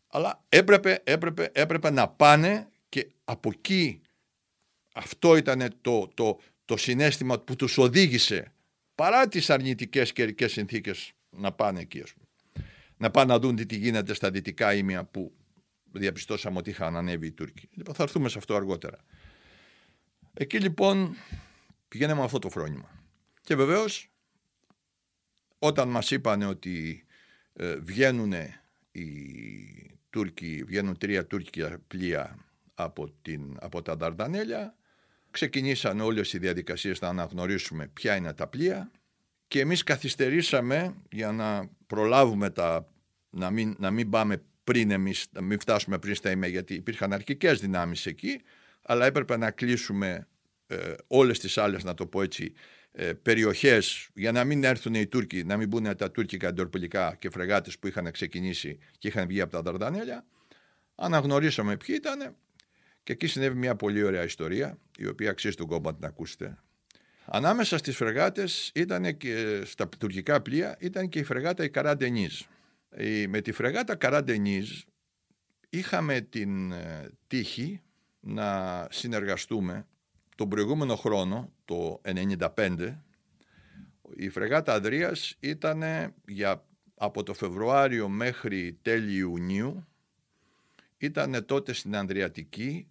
Αλλά έπρεπε, έπρεπε, έπρεπε να πάνε και από εκεί αυτό ήταν το, το, το συνέστημα που τους οδήγησε παρά τις αρνητικές καιρικές συνθήκες να πάνε εκεί ας πούμε. Να πάνε να δουν τι γίνεται στα δυτικά ήμια που διαπιστώσαμε ότι είχαν ανέβει οι Τούρκοι. Λοιπόν, θα έρθουμε σε αυτό αργότερα. Εκεί λοιπόν πηγαίναμε με αυτό το φρόνημα. Και βεβαίως όταν μας είπαν ότι ε, βγαίνουν οι Τούρκοι, βγαίνουν τρία τουρκικά πλοία από, την, από τα Δαρδανέλια, ξεκινήσαν όλες οι διαδικασίες να αναγνωρίσουμε ποια είναι τα πλοία και εμείς καθυστερήσαμε για να προλάβουμε τα, να μην, να μην πάμε πριν εμείς, να μην φτάσουμε πριν στα ΙΜΕ γιατί υπήρχαν αρχικές δυνάμεις εκεί, αλλά έπρεπε να κλείσουμε ε, όλες τις άλλες, να το πω έτσι, ε, περιοχές για να μην έρθουν οι Τούρκοι, να μην μπουν τα τουρκικά αντιορπολικά και φρεγάτες που είχαν ξεκινήσει και είχαν βγει από τα Δαρδανέλια. Αναγνωρίσαμε ποιοι ήταν και εκεί συνέβη μια πολύ ωραία ιστορία, η οποία αξίζει τον κόμμα να την ακούσετε. Ανάμεσα στις φρεγάτες ήταν και στα τουρκικά πλοία ήταν και η φρεγάτα η Καραντενίζ. Με τη φρεγάτα Καραντενίζ είχαμε την ε, τύχη να συνεργαστούμε. Τον προηγούμενο χρόνο, το 1995, η φρεγάτα Αδρίας ήταν για, από το Φεβρουάριο μέχρι τέλη Ιουνίου, ήταν τότε στην Ανδριατική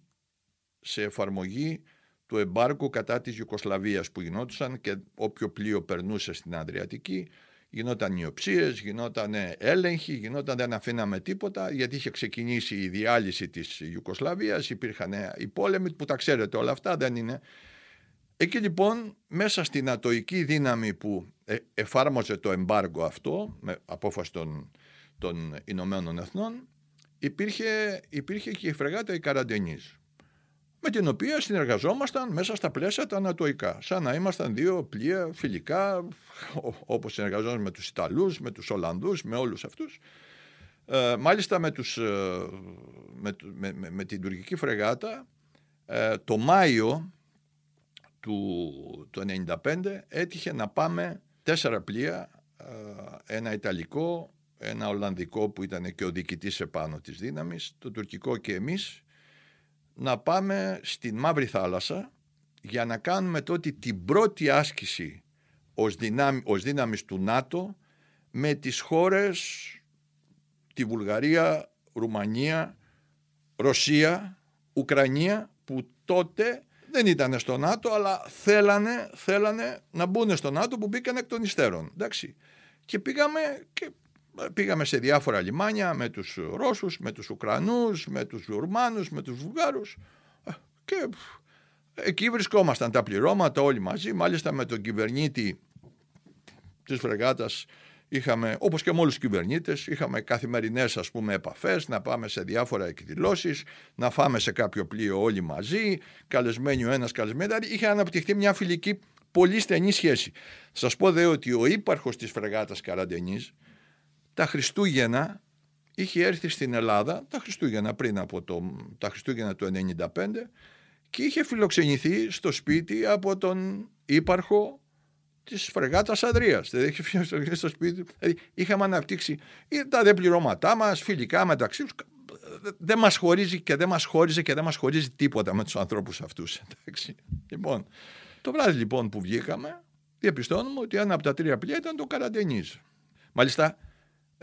σε εφαρμογή του εμπάρκου κατά της Ιουκοσλαβίας που γινόντουσαν και όποιο πλοίο περνούσε στην Ανδριατική γινόταν νιοψίες, γινόταν έλεγχοι, γινόταν δεν αφήναμε τίποτα γιατί είχε ξεκινήσει η διάλυση της Ιουκοσλαβίας, υπήρχαν οι πόλεμοι που τα ξέρετε όλα αυτά δεν είναι. Εκεί λοιπόν μέσα στην ατοική δύναμη που ε, εφάρμοζε το εμπάργκο αυτό με απόφαση των, των Ηνωμένων Εθνών υπήρχε, υπήρχε και η φρεγάτα η Καραντενής με την οποία συνεργαζόμασταν μέσα στα πλαίσια τα ανατοϊκά. Σαν να ήμασταν δύο πλοία φιλικά, όπως συνεργαζόμασταν με τους Ιταλούς, με τους Ολλανδούς, με όλους αυτούς. Ε, μάλιστα με, τους, ε, με, με, με, την τουρκική φρεγάτα, ε, το Μάιο του, του 1995 έτυχε να πάμε τέσσερα πλοία, ε, ένα Ιταλικό, ένα Ολλανδικό που ήταν και ο διοικητής επάνω της δύναμης, το τουρκικό και εμείς, να πάμε στην Μαύρη Θάλασσα για να κάνουμε τότε την πρώτη άσκηση ως, δυνάμει, ως δύναμης του ΝΑΤΟ με τις χώρες τη Βουλγαρία, Ρουμανία, Ρωσία, Ουκρανία που τότε δεν ήταν στο ΝΑΤΟ αλλά θέλανε, θέλανε να μπουν στο ΝΑΤΟ που μπήκαν εκ των υστέρων. Εντάξει. Και πήγαμε και πήγαμε σε διάφορα λιμάνια με τους Ρώσους, με τους Ουκρανούς, με τους Ουρμάνους, με τους Βουλγάρους. Ε, και εκεί βρισκόμασταν τα πληρώματα όλοι μαζί, μάλιστα με τον κυβερνήτη της φρεγάτας είχαμε, όπως και με όλους τους κυβερνήτες, είχαμε καθημερινές ας πούμε επαφές, να πάμε σε διάφορα εκδηλώσεις, να φάμε σε κάποιο πλοίο όλοι μαζί, καλεσμένοι ο ένας καλεσμένοι, δηλαδή είχε αναπτυχθεί μια φιλική πολύ στενή σχέση. Σας πω δε ότι ο ύπαρχος της φρεγάτας Καραντενής τα Χριστούγεννα είχε έρθει στην Ελλάδα, τα Χριστούγεννα πριν από το, τα Χριστούγεννα του 1995 και είχε φιλοξενηθεί στο σπίτι από τον ύπαρχο της φρεγάτας Αδρία. Δηλαδή, είχε φιλοξενηθεί στο σπίτι. Δηλαδή, είχαμε αναπτύξει τα δε πληρώματά μας, φιλικά μεταξύ τους. Δεν μας χωρίζει και δεν μας χώριζε και δεν μας χωρίζει τίποτα με τους ανθρώπους αυτούς. Λοιπόν, το βράδυ λοιπόν που βγήκαμε, διαπιστώνουμε ότι ένα από τα τρία πλοία ήταν το Καραντενίζ. Μάλιστα,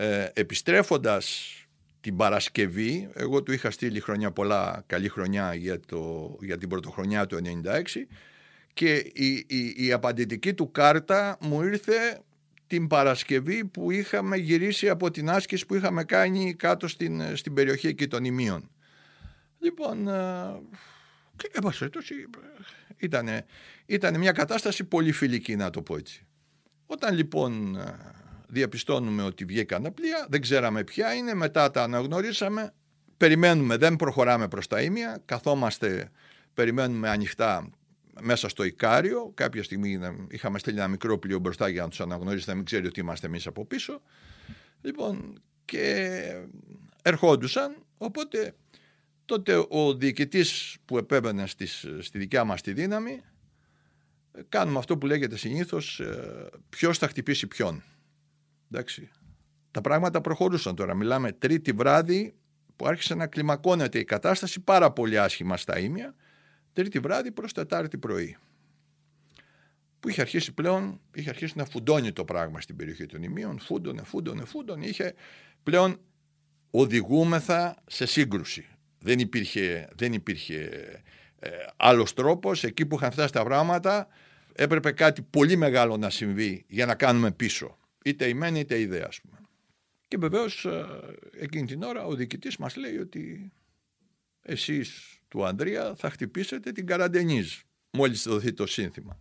ε, επιστρέφοντας την Παρασκευή, εγώ του είχα στείλει χρονιά πολλά, καλή χρονιά για, το, για την πρωτοχρονιά του 1996 και η, η, η απαντητική του κάρτα μου ήρθε την Παρασκευή που είχαμε γυρίσει από την άσκηση που είχαμε κάνει κάτω στην, στην περιοχή εκεί των Ιμίων. Λοιπόν, ε, ήταν, ήταν μια κατάσταση πολύ φιλική να το πω έτσι. Όταν λοιπόν ε, διαπιστώνουμε ότι βγήκαν πλοία, δεν ξέραμε ποια είναι, μετά τα αναγνωρίσαμε, περιμένουμε, δεν προχωράμε προς τα ίμια, καθόμαστε, περιμένουμε ανοιχτά μέσα στο Ικάριο, κάποια στιγμή είχαμε στείλει ένα μικρό πλοίο μπροστά για να τους αναγνωρίσει, να μην ξέρει ότι είμαστε εμείς από πίσω. Λοιπόν, και ερχόντουσαν, οπότε τότε ο διοικητής που επέβαινε στις, στη δικιά μας τη δύναμη, κάνουμε αυτό που λέγεται συνήθως, ε, ποιος θα χτυπήσει ποιον. Εντάξει. Τα πράγματα προχωρούσαν τώρα. Μιλάμε τρίτη βράδυ που άρχισε να κλιμακώνεται η κατάσταση πάρα πολύ άσχημα στα ίμια. Τρίτη βράδυ προς Τετάρτη πρωί. Που είχε αρχίσει πλέον, είχε αρχίσει να φουντώνει το πράγμα στην περιοχή των ημείων. Φούντωνε, φούντωνε, φούντωνε. Είχε πλέον οδηγούμεθα σε σύγκρουση. Δεν υπήρχε, δεν υπήρχε ε, άλλος τρόπος. Εκεί που είχαν φτάσει τα πράγματα έπρεπε κάτι πολύ μεγάλο να συμβεί για να κάνουμε πίσω είτε η μεν είτε η δε, ας πούμε. Και βεβαίως ε, εκείνη την ώρα ο διοικητής μας λέει ότι εσείς του Ανδρία θα χτυπήσετε την Καραντενίζ μόλις δοθεί το σύνθημα.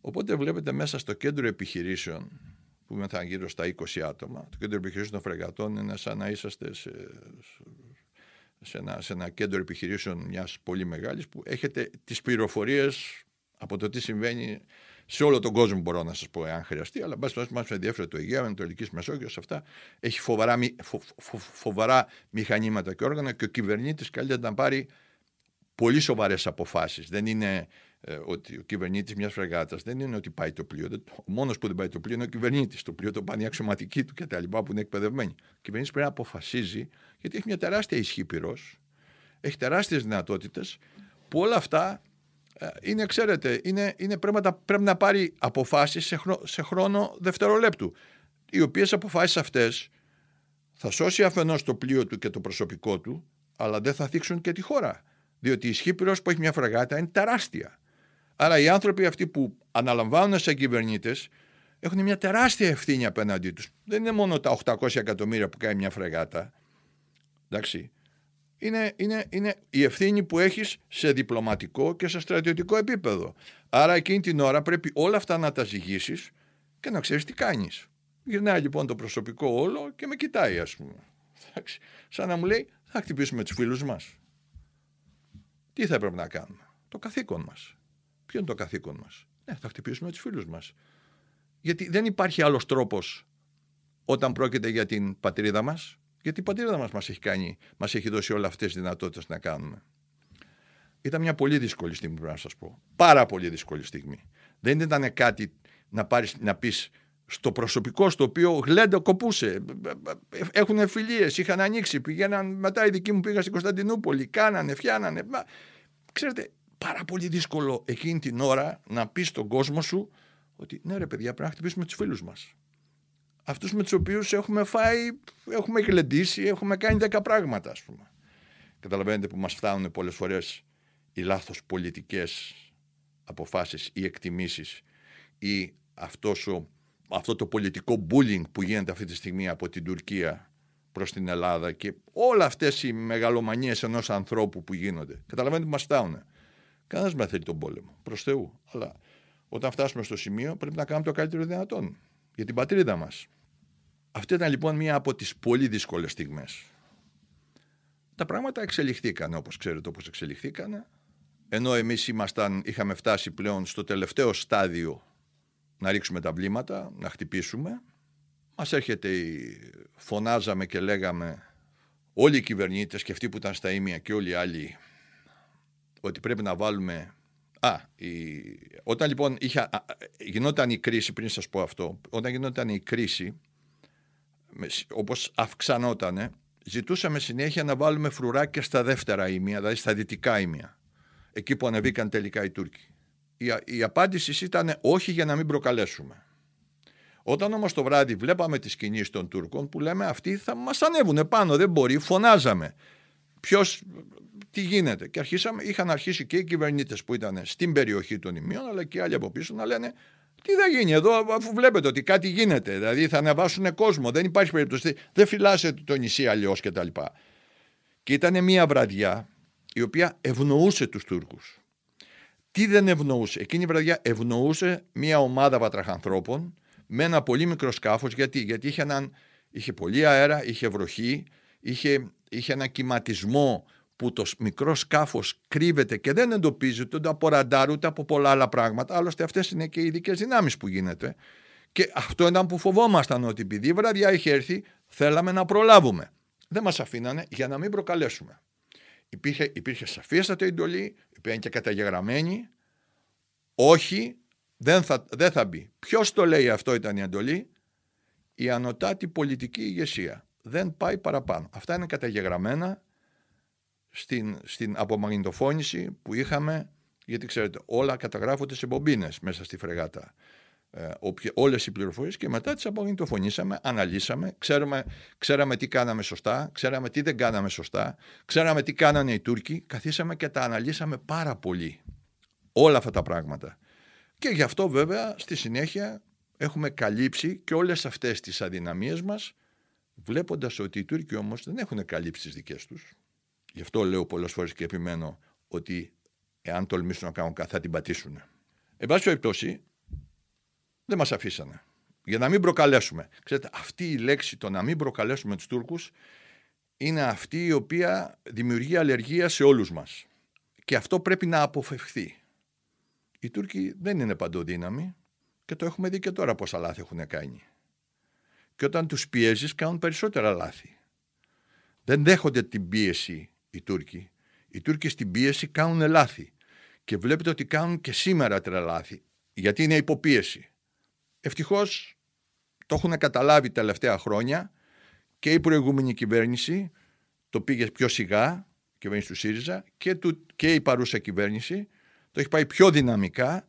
Οπότε βλέπετε μέσα στο κέντρο επιχειρήσεων που ήμασταν γύρω στα 20 άτομα. Το κέντρο επιχειρήσεων των φρεγατών είναι σαν να είσαστε σε, σε, ένα, σε ένα κέντρο επιχειρήσεων μιας πολύ μεγάλης που έχετε τις πληροφορίες από το τι συμβαίνει σε όλο τον κόσμο μπορώ να σας πω, εάν χρειαστεί, αλλά μπας μας ενδιαφέρει το Αιγαίο, Ανατολική Μεσόγειος, αυτά έχει φοβερά, φο, φο, φοβερά μηχανήματα και όργανα και ο κυβερνήτης καλύτερα να πάρει πολύ σοβαρές αποφάσεις. Δεν είναι ε, ότι ο κυβερνήτης μιας φρεγάτας δεν είναι ότι πάει το πλοίο. Ο μόνος που δεν πάει το πλοίο είναι ο κυβερνήτης. Το πλοίο το πάνε οι αξιωματικοί του κτλ. που είναι εκπαιδευμένοι. Ο κυβερνήτης πρέπει να αποφασίζει, γιατί έχει μια τεράστια ισχύ πυρός, έχει τεράστιες δυνατότητες, που όλα αυτά ε, είναι, ξέρετε, είναι, είναι πρέπει, πρέπει να πάρει αποφάσεις σε, σε χρόνο δευτερολέπτου. Οι οποίες αποφάσεις αυτές θα σώσει αφενός το πλοίο του και το προσωπικό του, αλλά δεν θα θίξουν και τη χώρα. Διότι η ισχύ που έχει μια φραγάτα είναι τεράστια. Άρα οι άνθρωποι αυτοί που αναλαμβάνουν σαν κυβερνήτες έχουν μια τεράστια ευθύνη απέναντί τους. Δεν είναι μόνο τα 800 εκατομμύρια που κάνει μια φρεγάτα. Εντάξει είναι, είναι, είναι η ευθύνη που έχεις σε διπλωματικό και σε στρατιωτικό επίπεδο. Άρα εκείνη την ώρα πρέπει όλα αυτά να τα ζυγίσεις και να ξέρεις τι κάνεις. Γυρνάει λοιπόν το προσωπικό όλο και με κοιτάει ας πούμε. Σαν να μου λέει θα χτυπήσουμε τους φίλους μας. Τι θα έπρεπε να κάνουμε; Το καθήκον μας. Ποιο είναι το καθήκον μας; Ναι, θα χτυπήσουμε τους φίλους μας. Γιατί δεν υπάρχει άλλος τρόπος όταν πρόκειται για την πατρίδα μας; Γιατί η πατρίδα μας μας έχει κάνει, μας έχει δώσει όλα αυτές τις δυνατότητες να κάνουμε. Ήταν μια πολύ δύσκολη στιγμή πρέπει να σας πω. Πάρα πολύ δύσκολη στιγμή. Δεν ήταν κάτι να, πάρεις, να πεις στο προσωπικό στο οποίο γλέντε κοπούσε. Έχουν φιλίες, είχαν ανοίξει, πηγαίναν μετά οι δικοί μου πήγαν στην Κωνσταντινούπολη, κάνανε, φτιάνανε. Ξέρετε, πάρα πολύ δύσκολο εκείνη την ώρα να πεις στον κόσμο σου ότι ναι ρε παιδιά πρέπει να χτυπήσουμε τους φίλους μας αυτούς με τους οποίους έχουμε φάει, έχουμε γλεντήσει, έχουμε κάνει δέκα πράγματα ας πούμε. Καταλαβαίνετε που μας φτάνουν πολλές φορές οι λάθος πολιτικές αποφάσεις ή εκτιμήσεις ή αυτός ο, αυτό το πολιτικό bullying που γίνεται αυτή τη στιγμή από την Τουρκία προς την Ελλάδα και όλα αυτές οι μεγαλομανίες ενός ανθρώπου που γίνονται. Καταλαβαίνετε που μας φτάνουν. Κανένας δεν θέλει τον πόλεμο, προς Θεού. Αλλά όταν φτάσουμε στο σημείο πρέπει να κάνουμε το καλύτερο δυνατόν για την πατρίδα μας. Αυτή ήταν λοιπόν μία από τις πολύ δύσκολες στιγμές. Τα πράγματα εξελιχθήκαν όπως ξέρετε όπως εξελιχθήκαν. Ενώ εμείς ήμασταν, είχαμε φτάσει πλέον στο τελευταίο στάδιο να ρίξουμε τα βλήματα, να χτυπήσουμε. Μας έρχεται, φωνάζαμε και λέγαμε όλοι οι κυβερνήτες και αυτοί που ήταν στα ίμια και όλοι οι άλλοι ότι πρέπει να βάλουμε... Α, η... όταν λοιπόν είχα... γινόταν η κρίση, πριν σας πω αυτό, όταν γινόταν η κρίση όπως αυξανότανε, ζητούσαμε συνέχεια να βάλουμε φρουράκια στα δεύτερα ήμια, δηλαδή στα δυτικά ήμια, εκεί που ανεβήκαν τελικά οι Τούρκοι. Η, η απάντηση ήταν όχι για να μην προκαλέσουμε. Όταν όμως το βράδυ βλέπαμε τις κινήσεις των Τούρκων που λέμε αυτοί θα μας ανέβουν πάνω, δεν μπορεί, φωνάζαμε. Ποιος, τι γίνεται. Και αρχίσαμε, είχαν αρχίσει και οι κυβερνήτες που ήταν στην περιοχή των ημείων, αλλά και άλλοι από πίσω να λένε τι θα γίνει εδώ, αφού βλέπετε ότι κάτι γίνεται. Δηλαδή θα ανεβάσουν κόσμο. Δεν υπάρχει περίπτωση. Δεν φυλάσσεται το νησί αλλιώς κτλ. Και, και ήταν μια βραδιά η οποία ευνοούσε τους Τούρκους. Τι δεν ευνοούσε; Εκείνη η βραδιά ευνοούσε μια ομάδα βατραχανθρώπων με ένα πολύ μικρό σκάφος. Γιατί, Γιατί είχε, έναν, είχε πολύ αέρα, είχε βροχή, είχε, είχε ένα κυματισμό που το μικρό σκάφος κρύβεται και δεν εντοπίζεται ούτε από ραντάρ ούτε από πολλά άλλα πράγματα. Άλλωστε, αυτές είναι και οι ειδικές δυνάμεις που γίνεται. Και αυτό ήταν που φοβόμασταν ότι επειδή η βραδιά είχε έρθει, θέλαμε να προλάβουμε. Δεν μας αφήνανε για να μην προκαλέσουμε. Υπήρχε, υπήρχε σαφίστατη εντολή, η οποία είναι και καταγεγραμμένη. Όχι, δεν θα, δεν θα μπει. Ποιος το λέει αυτό ήταν η εντολή, η ανωτάτη πολιτική ηγεσία. Δεν πάει παραπάνω. Αυτά είναι καταγεγραμμένα στην, στην απομαγνητοφώνηση που είχαμε, γιατί ξέρετε όλα καταγράφονται σε μπομπίνες μέσα στη φρεγάτα. Ε, όλες οι πληροφορίες και μετά τις απομαγνητοφωνήσαμε, αναλύσαμε, ξέραμε, ξέραμε τι κάναμε σωστά, ξέραμε τι δεν κάναμε σωστά, ξέραμε τι κάνανε οι Τούρκοι, καθίσαμε και τα αναλύσαμε πάρα πολύ. Όλα αυτά τα πράγματα. Και γι' αυτό βέβαια στη συνέχεια έχουμε καλύψει και όλες αυτές τις αδυναμίες μας βλέποντας ότι οι Τούρκοι όμως δεν έχουν καλύψει τις δικές τους. Γι' αυτό λέω πολλές φορές και επιμένω ότι εάν τολμήσουν να κάνουν κάτι θα την πατήσουν. Εν πάση περιπτώσει, δεν μας αφήσανε. Για να μην προκαλέσουμε. Ξέρετε, αυτή η λέξη το να μην προκαλέσουμε τους Τούρκους είναι αυτή η οποία δημιουργεί αλλεργία σε όλους μας. Και αυτό πρέπει να αποφευχθεί. Οι Τούρκοι δεν είναι παντοδύναμοι και το έχουμε δει και τώρα πόσα λάθη έχουν κάνει. Και όταν τους πιέζεις κάνουν περισσότερα λάθη. Δεν δέχονται την πίεση οι Τούρκοι. Οι Τούρκοι στην πίεση κάνουν λάθη. Και βλέπετε ότι κάνουν και σήμερα τρελάθη. Γιατί είναι υποπίεση. Ευτυχώς το έχουν καταλάβει τα τελευταία χρόνια και η προηγούμενη κυβέρνηση το πήγε πιο σιγά, η κυβέρνηση του ΣΥΡΙΖΑ και, του, και η παρούσα κυβέρνηση το έχει πάει πιο δυναμικά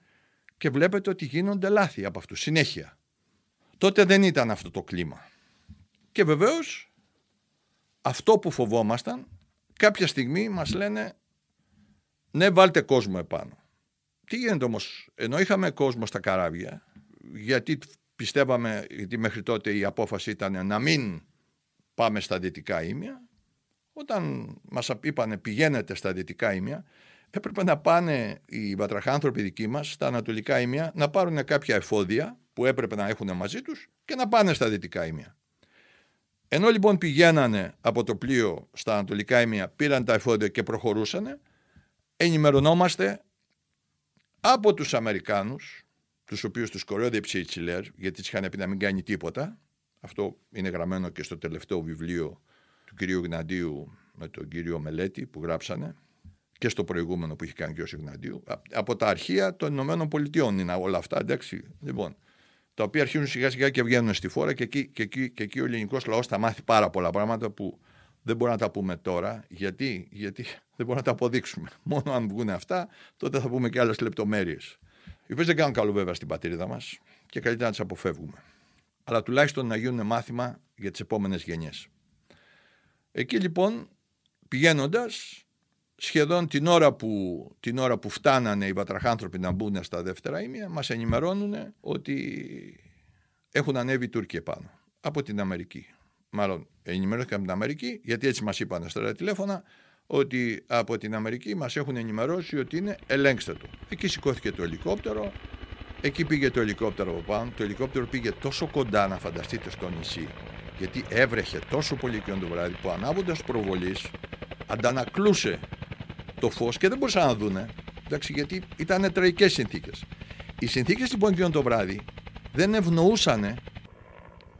και βλέπετε ότι γίνονται λάθη από αυτούς συνέχεια. Τότε δεν ήταν αυτό το κλίμα. Και βεβαίως αυτό που φοβόμασταν κάποια στιγμή μας λένε ναι βάλτε κόσμο επάνω. Τι γίνεται όμως, ενώ είχαμε κόσμο στα καράβια, γιατί πιστεύαμε, γιατί μέχρι τότε η απόφαση ήταν να μην πάμε στα δυτικά ήμια, όταν μας είπανε πηγαίνετε στα δυτικά ήμια, έπρεπε να πάνε οι βατραχάνθρωποι δικοί μας στα ανατολικά ήμια να πάρουν κάποια εφόδια που έπρεπε να έχουν μαζί τους και να πάνε στα δυτικά ήμια. Ενώ λοιπόν πηγαίνανε από το πλοίο στα ανατολικά ήμια, πήραν τα εφόδια και προχωρούσαν, ενημερωνόμαστε από τους Αμερικάνους, τους οποίους τους κορόδιεψε η Τσιλέρ, γιατί της είχαν πει να μην κάνει τίποτα. Αυτό είναι γραμμένο και στο τελευταίο βιβλίο του κυρίου Γναντίου με τον κύριο Μελέτη που γράψανε και στο προηγούμενο που είχε κάνει και ο Γναντίου. Από τα αρχεία των Ηνωμένων Πολιτειών είναι όλα αυτά, εντάξει. Λοιπόν, τα οποία αρχίζουν σιγά σιγά και βγαίνουν στη φόρα και εκεί, και εκεί, και εκεί ο ελληνικός λαός θα μάθει πάρα πολλά πράγματα που δεν μπορούμε να τα πούμε τώρα. Γιατί, γιατί [laughs] δεν μπορούμε να τα αποδείξουμε. [laughs] Μόνο αν βγουν αυτά, τότε θα πούμε και άλλες λεπτομέρειες. Οι οποίε δεν κάνουν καλό βέβαια στην πατρίδα μας και καλύτερα να τις αποφεύγουμε. Αλλά τουλάχιστον να γίνουν μάθημα για τις επόμενες γενιές. Εκεί λοιπόν πηγαίνοντας, σχεδόν την ώρα, που, την ώρα που φτάνανε οι βατραχάνθρωποι να μπουν στα δεύτερα ήμια, μας ενημερώνουν ότι έχουν ανέβει οι Τούρκοι επάνω από την Αμερική. Μάλλον ενημερώθηκαν από την Αμερική, γιατί έτσι μας είπαν στα τηλέφωνα, ότι από την Αμερική μας έχουν ενημερώσει ότι είναι ελέγξτε το. Εκεί σηκώθηκε το ελικόπτερο, εκεί πήγε το ελικόπτερο από πάνω, το ελικόπτερο πήγε τόσο κοντά να φανταστείτε στο νησί, γιατί έβρεχε τόσο πολύ και το βράδυ που ανάβοντας προβολής αντανακλούσε το φως και δεν μπορούσαν να δούνε. Εντάξει, γιατί ήταν τραγικές συνθήκες. Οι συνθήκες λοιπόν εκείνο το βράδυ δεν ευνοούσαν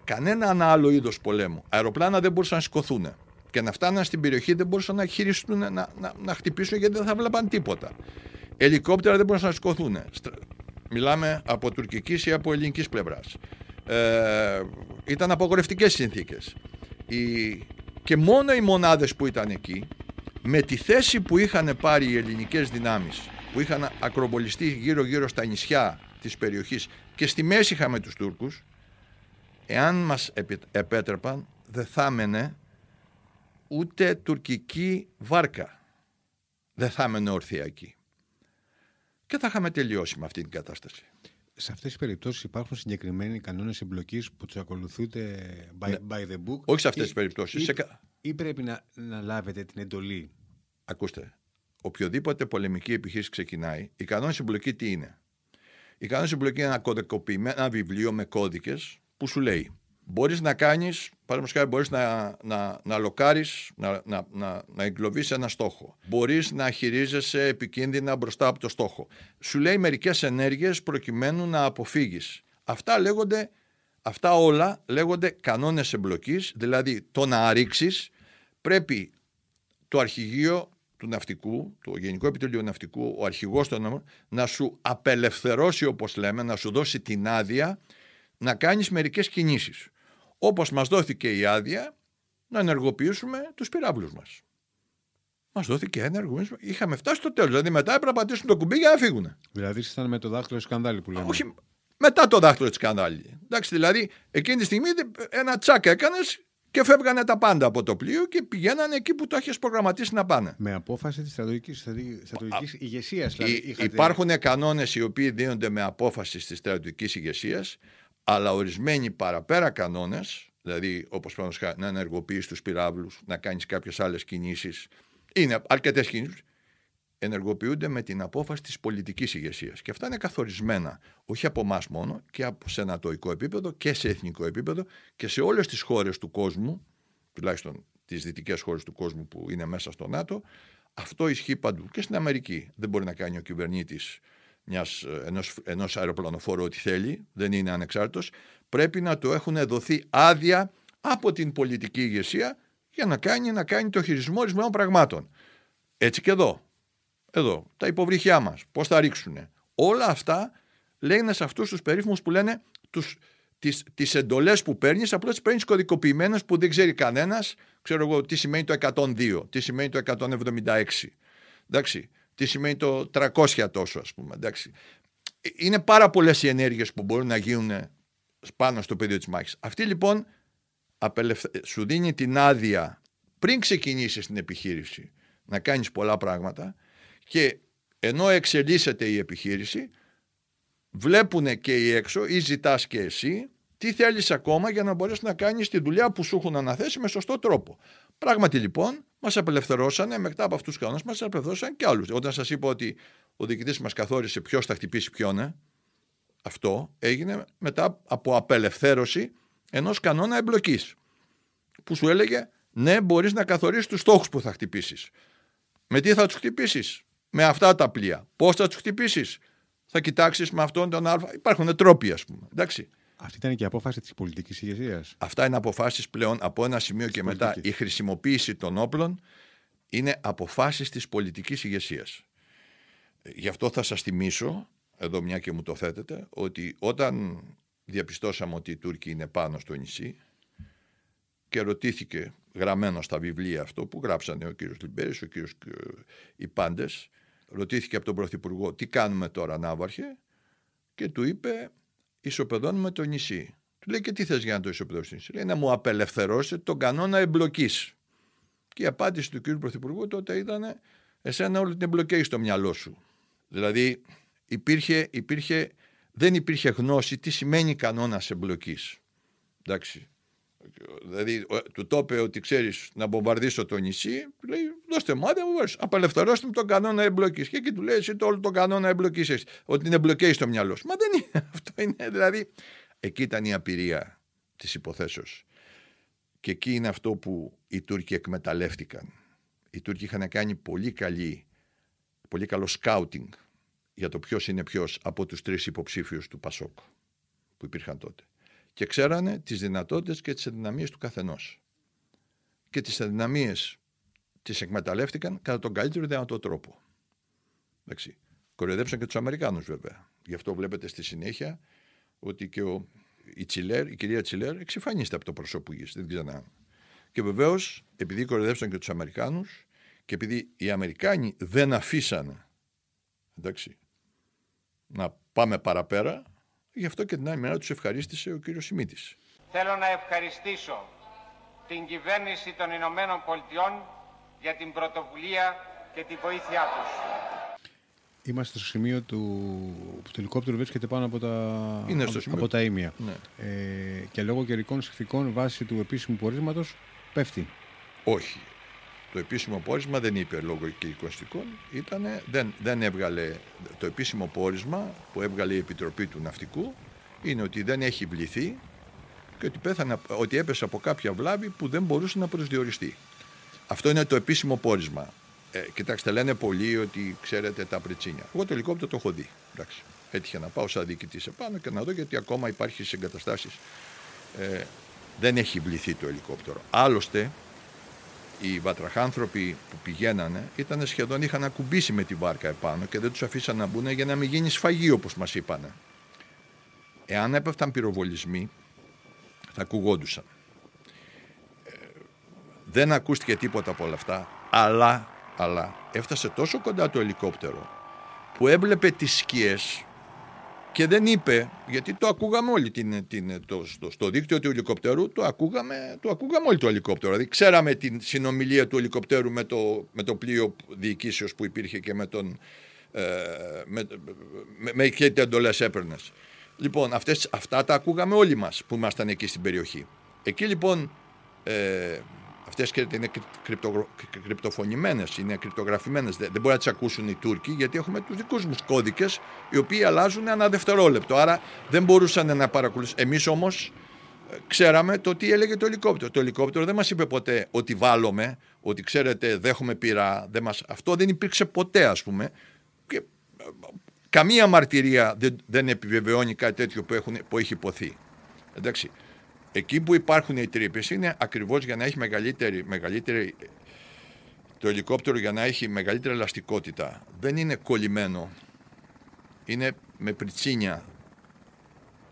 κανένα άλλο είδος πολέμου. Αεροπλάνα δεν μπορούσαν να σηκωθούν και να φτάνουν στην περιοχή δεν μπορούσαν να χειριστούν, να, να, να χτυπήσουν γιατί δεν θα βλέπαν τίποτα. Ελικόπτερα δεν μπορούσαν να σηκωθούν. Μιλάμε από τουρκικής ή από ελληνικής πλευράς. Ε, ήταν απογορευτικές συνθήκες. Οι... Και μόνο οι μονάδες που ήταν εκεί με τη θέση που είχαν πάρει οι ελληνικές δυνάμεις που είχαν ακροβολιστεί γύρω γύρω στα νησιά της περιοχής και στη μέση είχαμε τους Τούρκους εάν μας επέτρεπαν δεν θα έμενε ούτε τουρκική βάρκα δεν θα έμενε ορθία εκεί και θα είχαμε τελειώσει με αυτή την κατάσταση σε αυτές τις περιπτώσεις υπάρχουν συγκεκριμένοι κανόνες εμπλοκής που τους ακολουθούνται by, ναι. by the book; Όχι σε αυτές τις περιπτώσεις. Ή, ή πρέπει να, να λάβετε την εντολή; Ακούστε, οποιοδήποτε πολεμική επιχείρηση ξεκινάει, η κανόνες εμπλοκή τι είναι; Η κανόνες εμπλοκή είναι ένα κωδικοποιημένο βιβλίο με κώδικες που σου λέει Μπορείς να κάνεις, παραδείγματος χάρη, μπορείς να, να, να λοκάρεις, να, να, να, να εγκλωβεί ένα στόχο. Μπορείς να χειρίζεσαι επικίνδυνα μπροστά από το στόχο. Σου λέει μερικές ενέργειες προκειμένου να αποφύγεις. Αυτά λέγονται, αυτά όλα λέγονται κανόνες εμπλοκής, δηλαδή το να ρίξει πρέπει το αρχηγείο του ναυτικού, το Γενικό Επιτελείο Ναυτικού, ο αρχηγός των να σου απελευθερώσει όπως λέμε, να σου δώσει την άδεια να κάνεις μερικές κινήσεις. Όπως μας δόθηκε η άδεια να ενεργοποιήσουμε τους πυράβλους μας. Μας δόθηκε ένεργο. Είχαμε φτάσει στο τέλος. Δηλαδή μετά έπρεπε να πατήσουν το κουμπί για να φύγουν. Δηλαδή ήσασταν με το δάχτυλο σκανδάλι που λέμε. Όχι, μετά το δάχτυλο της σκανδάλι. Εντάξει, δηλαδή εκείνη τη στιγμή ένα τσάκ έκανες και φεύγανε τα πάντα από το πλοίο και πηγαίνανε εκεί που το έχει προγραμματίσει να πάνε. Με απόφαση της στρατιωτική ηγεσίας. Δηλαδή, είχατε... Υπάρχουν κανόνες οι οποίοι δίνονται με απόφαση της στρατιωτική ηγεσίας, αλλά ορισμένοι παραπέρα κανόνες, δηλαδή όπως πρέπει να ενεργοποιήσει τους πυράβλους, να κάνεις κάποιες άλλες κινήσεις, είναι αρκετές κινήσεις, ενεργοποιούνται με την απόφαση της πολιτικής ηγεσίας. Και αυτά είναι καθορισμένα, όχι από εμάς μόνο, και από σενατοϊκό επίπεδο και σε εθνικό επίπεδο και σε όλες τις χώρες του κόσμου, τουλάχιστον τις δυτικές χώρες του κόσμου που είναι μέσα στο ΝΑΤΟ, αυτό ισχύει παντού. Και στην Αμερική δεν μπορεί να κάνει ο κυβερνήτης μιας, ενός, ενός αεροπλανοφόρου ό,τι θέλει, δεν είναι ανεξάρτητος. Πρέπει να του έχουν δοθεί άδεια από την πολιτική ηγεσία για να κάνει, να κάνει το χειρισμό ορισμένων πραγμάτων. Έτσι και εδώ. Εδώ, τα υποβρύχια μας, πώς θα ρίξουν. Όλα αυτά λένε σε αυτούς τους περίφημους που λένε τους, τις, τις εντολές που παίρνεις, απλώς τις παίρνεις κωδικοποιημένες που δεν ξέρει κανένας, ξέρω εγώ τι σημαίνει το 102, τι σημαίνει το 176. Εντάξει, τι σημαίνει το 300 τόσο ας πούμε. Εντάξει. Είναι πάρα πολλές οι ενέργειες που μπορούν να γίνουν πάνω στο πεδίο της μάχης. Αυτή λοιπόν σου δίνει την άδεια πριν ξεκινήσεις την επιχείρηση να κάνεις πολλά πράγματα και ενώ εξελίσσεται η επιχείρηση βλέπουν και οι έξω ή ζητάς και εσύ τι θέλεις ακόμα για να μπορέσεις να κάνεις τη δουλειά που σου έχουν αναθέσει με σωστό τρόπο. Πράγματι λοιπόν μας απελευθερώσανε μετά από αυτούς τους κανόνες μας απελευθερώσαν και άλλους. Όταν σας είπα ότι ο διοικητής μας καθόρισε ποιος θα χτυπήσει ποιον, ε, αυτό έγινε μετά από απελευθέρωση ενός κανόνα εμπλοκής που σου έλεγε ναι μπορείς να καθορίσεις τους στόχους που θα χτυπήσεις. Με τι θα τους χτυπήσεις; Με αυτά τα πλοία. Πώς θα τους χτυπήσεις; Θα κοιτάξεις με αυτόν τον α. Υπάρχουν τρόποι ας πούμε. Εντάξει. Αυτή ήταν και η απόφαση της πολιτικής ηγεσίας. Αυτά είναι αποφάσεις πλέον από ένα σημείο και μετά. Η χρησιμοποίηση των όπλων είναι αποφάσεις της πολιτικής ηγεσίας. Γι' αυτό θα σας θυμίσω, εδώ μια και μου το θέτετε, ότι όταν διαπιστώσαμε ότι οι Τούρκοι είναι πάνω στο νησί και ρωτήθηκε γραμμένο στα βιβλία αυτό που γράψανε ο κύριος Λιμπέρης, ο κύριος οι πάντες, ρωτήθηκε από τον Πρωθυπουργό τι κάνουμε τώρα Ναύαρχε; Και του είπε ισοπεδώνουμε το νησί. Του λέει και τι θες για να το ισοπεδώσει το νησί; Λέει να μου απελευθερώσετε τον κανόνα εμπλοκής. Και η απάντηση του κύριου Πρωθυπουργού τότε ήταν εσένα όλη την εμπλοκή στο μυαλό σου. Δηλαδή υπήρχε, υπήρχε, δεν υπήρχε γνώση τι σημαίνει κανόνας εμπλοκής. Εντάξει. Δηλαδή, του το είπε ότι ξέρεις να βομβαρδίσω το νησί, λέει: Δώστε μου άδεια, απελευθερώστε μου τον κανόνα εμπλοκής. Και εκεί του λέει: Εσύ το όλο τον κανόνα εμπλοκής έχεις. Ότι την εμπλοκή στο μυαλό σου. Μα δεν είναι. [laughs] Αυτό είναι. Δηλαδή, εκεί ήταν η απειρία της υποθέσεως. Και εκεί είναι αυτό που οι Τούρκοι εκμεταλλεύτηκαν. Οι Τούρκοι είχαν κάνει πολύ, καλή, πολύ καλό σκάουτινγκ για το ποιος είναι ποιος από τους τρεις υποψήφιους του Πασόκ που υπήρχαν τότε και ξέρανε τις δυνατότητες και τις αδυναμίες του καθενός. Και τις αδυναμίες τις εκμεταλλεύτηκαν κατά τον καλύτερο δυνατό τρόπο. Εντάξει. Κοροϊδέψαν και τους Αμερικάνους βέβαια. Γι' αυτό βλέπετε στη συνέχεια ότι και ο, η, Τσιλέρ, η κυρία Τσιλέρ εξυφανίστηκε από το προσώπου γης. Δεν ξανά. Και βεβαίως, επειδή κοροϊδέψαν και τους Αμερικάνους και επειδή οι Αμερικάνοι δεν αφήσανε εντάξει, να πάμε παραπέρα, Γι' αυτό και την άλλη μέρα τους ευχαρίστησε ο κύριος Σιμίτης. Θέλω να ευχαριστήσω την κυβέρνηση των Ηνωμένων Πολιτειών για την πρωτοβουλία και τη βοήθειά τους. Είμαστε στο σημείο του που το ελικόπτερο βρίσκεται πάνω από τα, Είναι από, τα ίμια. Ναι. Ε, και λόγω καιρικών συνθηκών βάσει του επίσημου πορίσματος πέφτει. Όχι. Το επίσημο πόρισμα δεν είπε λόγω καιρικών συνθηκών. Δεν, δεν έβγαλε το επίσημο πόρισμα που έβγαλε η Επιτροπή του Ναυτικού είναι ότι δεν έχει βληθεί και ότι, πέθανε, ότι έπεσε από κάποια βλάβη που δεν μπορούσε να προσδιοριστεί. Αυτό είναι το επίσημο πόρισμα. Ε, κοιτάξτε, λένε πολλοί ότι ξέρετε τα πριτσίνια. Εγώ το ελικόπτερο το έχω δει. Εντάξει. Έτυχε να πάω σαν διοικητής επάνω και να δω γιατί ακόμα υπάρχει σε εγκαταστάσεις. Ε, δεν έχει βληθεί το ελικόπτερο. Άλλωστε, οι βατραχάνθρωποι που πηγαίνανε ήταν σχεδόν είχαν ακουμπήσει με τη βάρκα επάνω και δεν τους αφήσαν να μπουν για να μην γίνει σφαγή όπως μας είπανε. Εάν έπεφταν πυροβολισμοί θα ακουγόντουσαν. Ε, δεν ακούστηκε τίποτα από όλα αυτά, αλλά, αλλά έφτασε τόσο κοντά το ελικόπτερο που έβλεπε τις σκιές και δεν είπε, γιατί το ακούγαμε όλοι την, την, το, στο, στο δίκτυο του ελικόπτερου, το ακούγαμε, το ακούγαμε όλοι το ελικόπτερο. Δηλαδή ξέραμε την συνομιλία του ελικόπτερου με το, με το πλοίο διοικήσεως που υπήρχε και με τον... Ε, με, με, με και τι εντολές έπαιρνες. Λοιπόν, αυτές, αυτά τα ακούγαμε όλοι μας που ήμασταν εκεί στην περιοχή. Εκεί λοιπόν, ε, αυτές είναι κρυπτο, κρυπτοφωνημένες, είναι κρυπτογραφημένες. Δεν, δεν μπορεί να τις ακούσουν οι Τούρκοι, γιατί έχουμε τους δικούς μας κώδικες, οι οποίοι αλλάζουν ένα δευτερόλεπτο. Άρα δεν μπορούσαν να παρακολουθήσουν. Εμείς όμως ε, ξέραμε το τι έλεγε το ελικόπτερο. Το ελικόπτερο δεν μας είπε ποτέ ότι βάλουμε, ότι ξέρετε, δέχομαι πειρά. Δεν μας... Αυτό δεν υπήρξε ποτέ, ας πούμε. Και ε, καμία μαρτυρία δεν, δεν επιβεβαιώνει κάτι τέτοιο που, έχουν, που έχει υποθεί. Εντάξει. Εκεί που υπάρχουν οι τρύπες είναι ακριβώς για να έχει μεγαλύτερη, μεγαλύτερη. Το ελικόπτερο για να έχει μεγαλύτερη ελαστικότητα. Δεν είναι κολλημένο. Είναι με πριτσίνια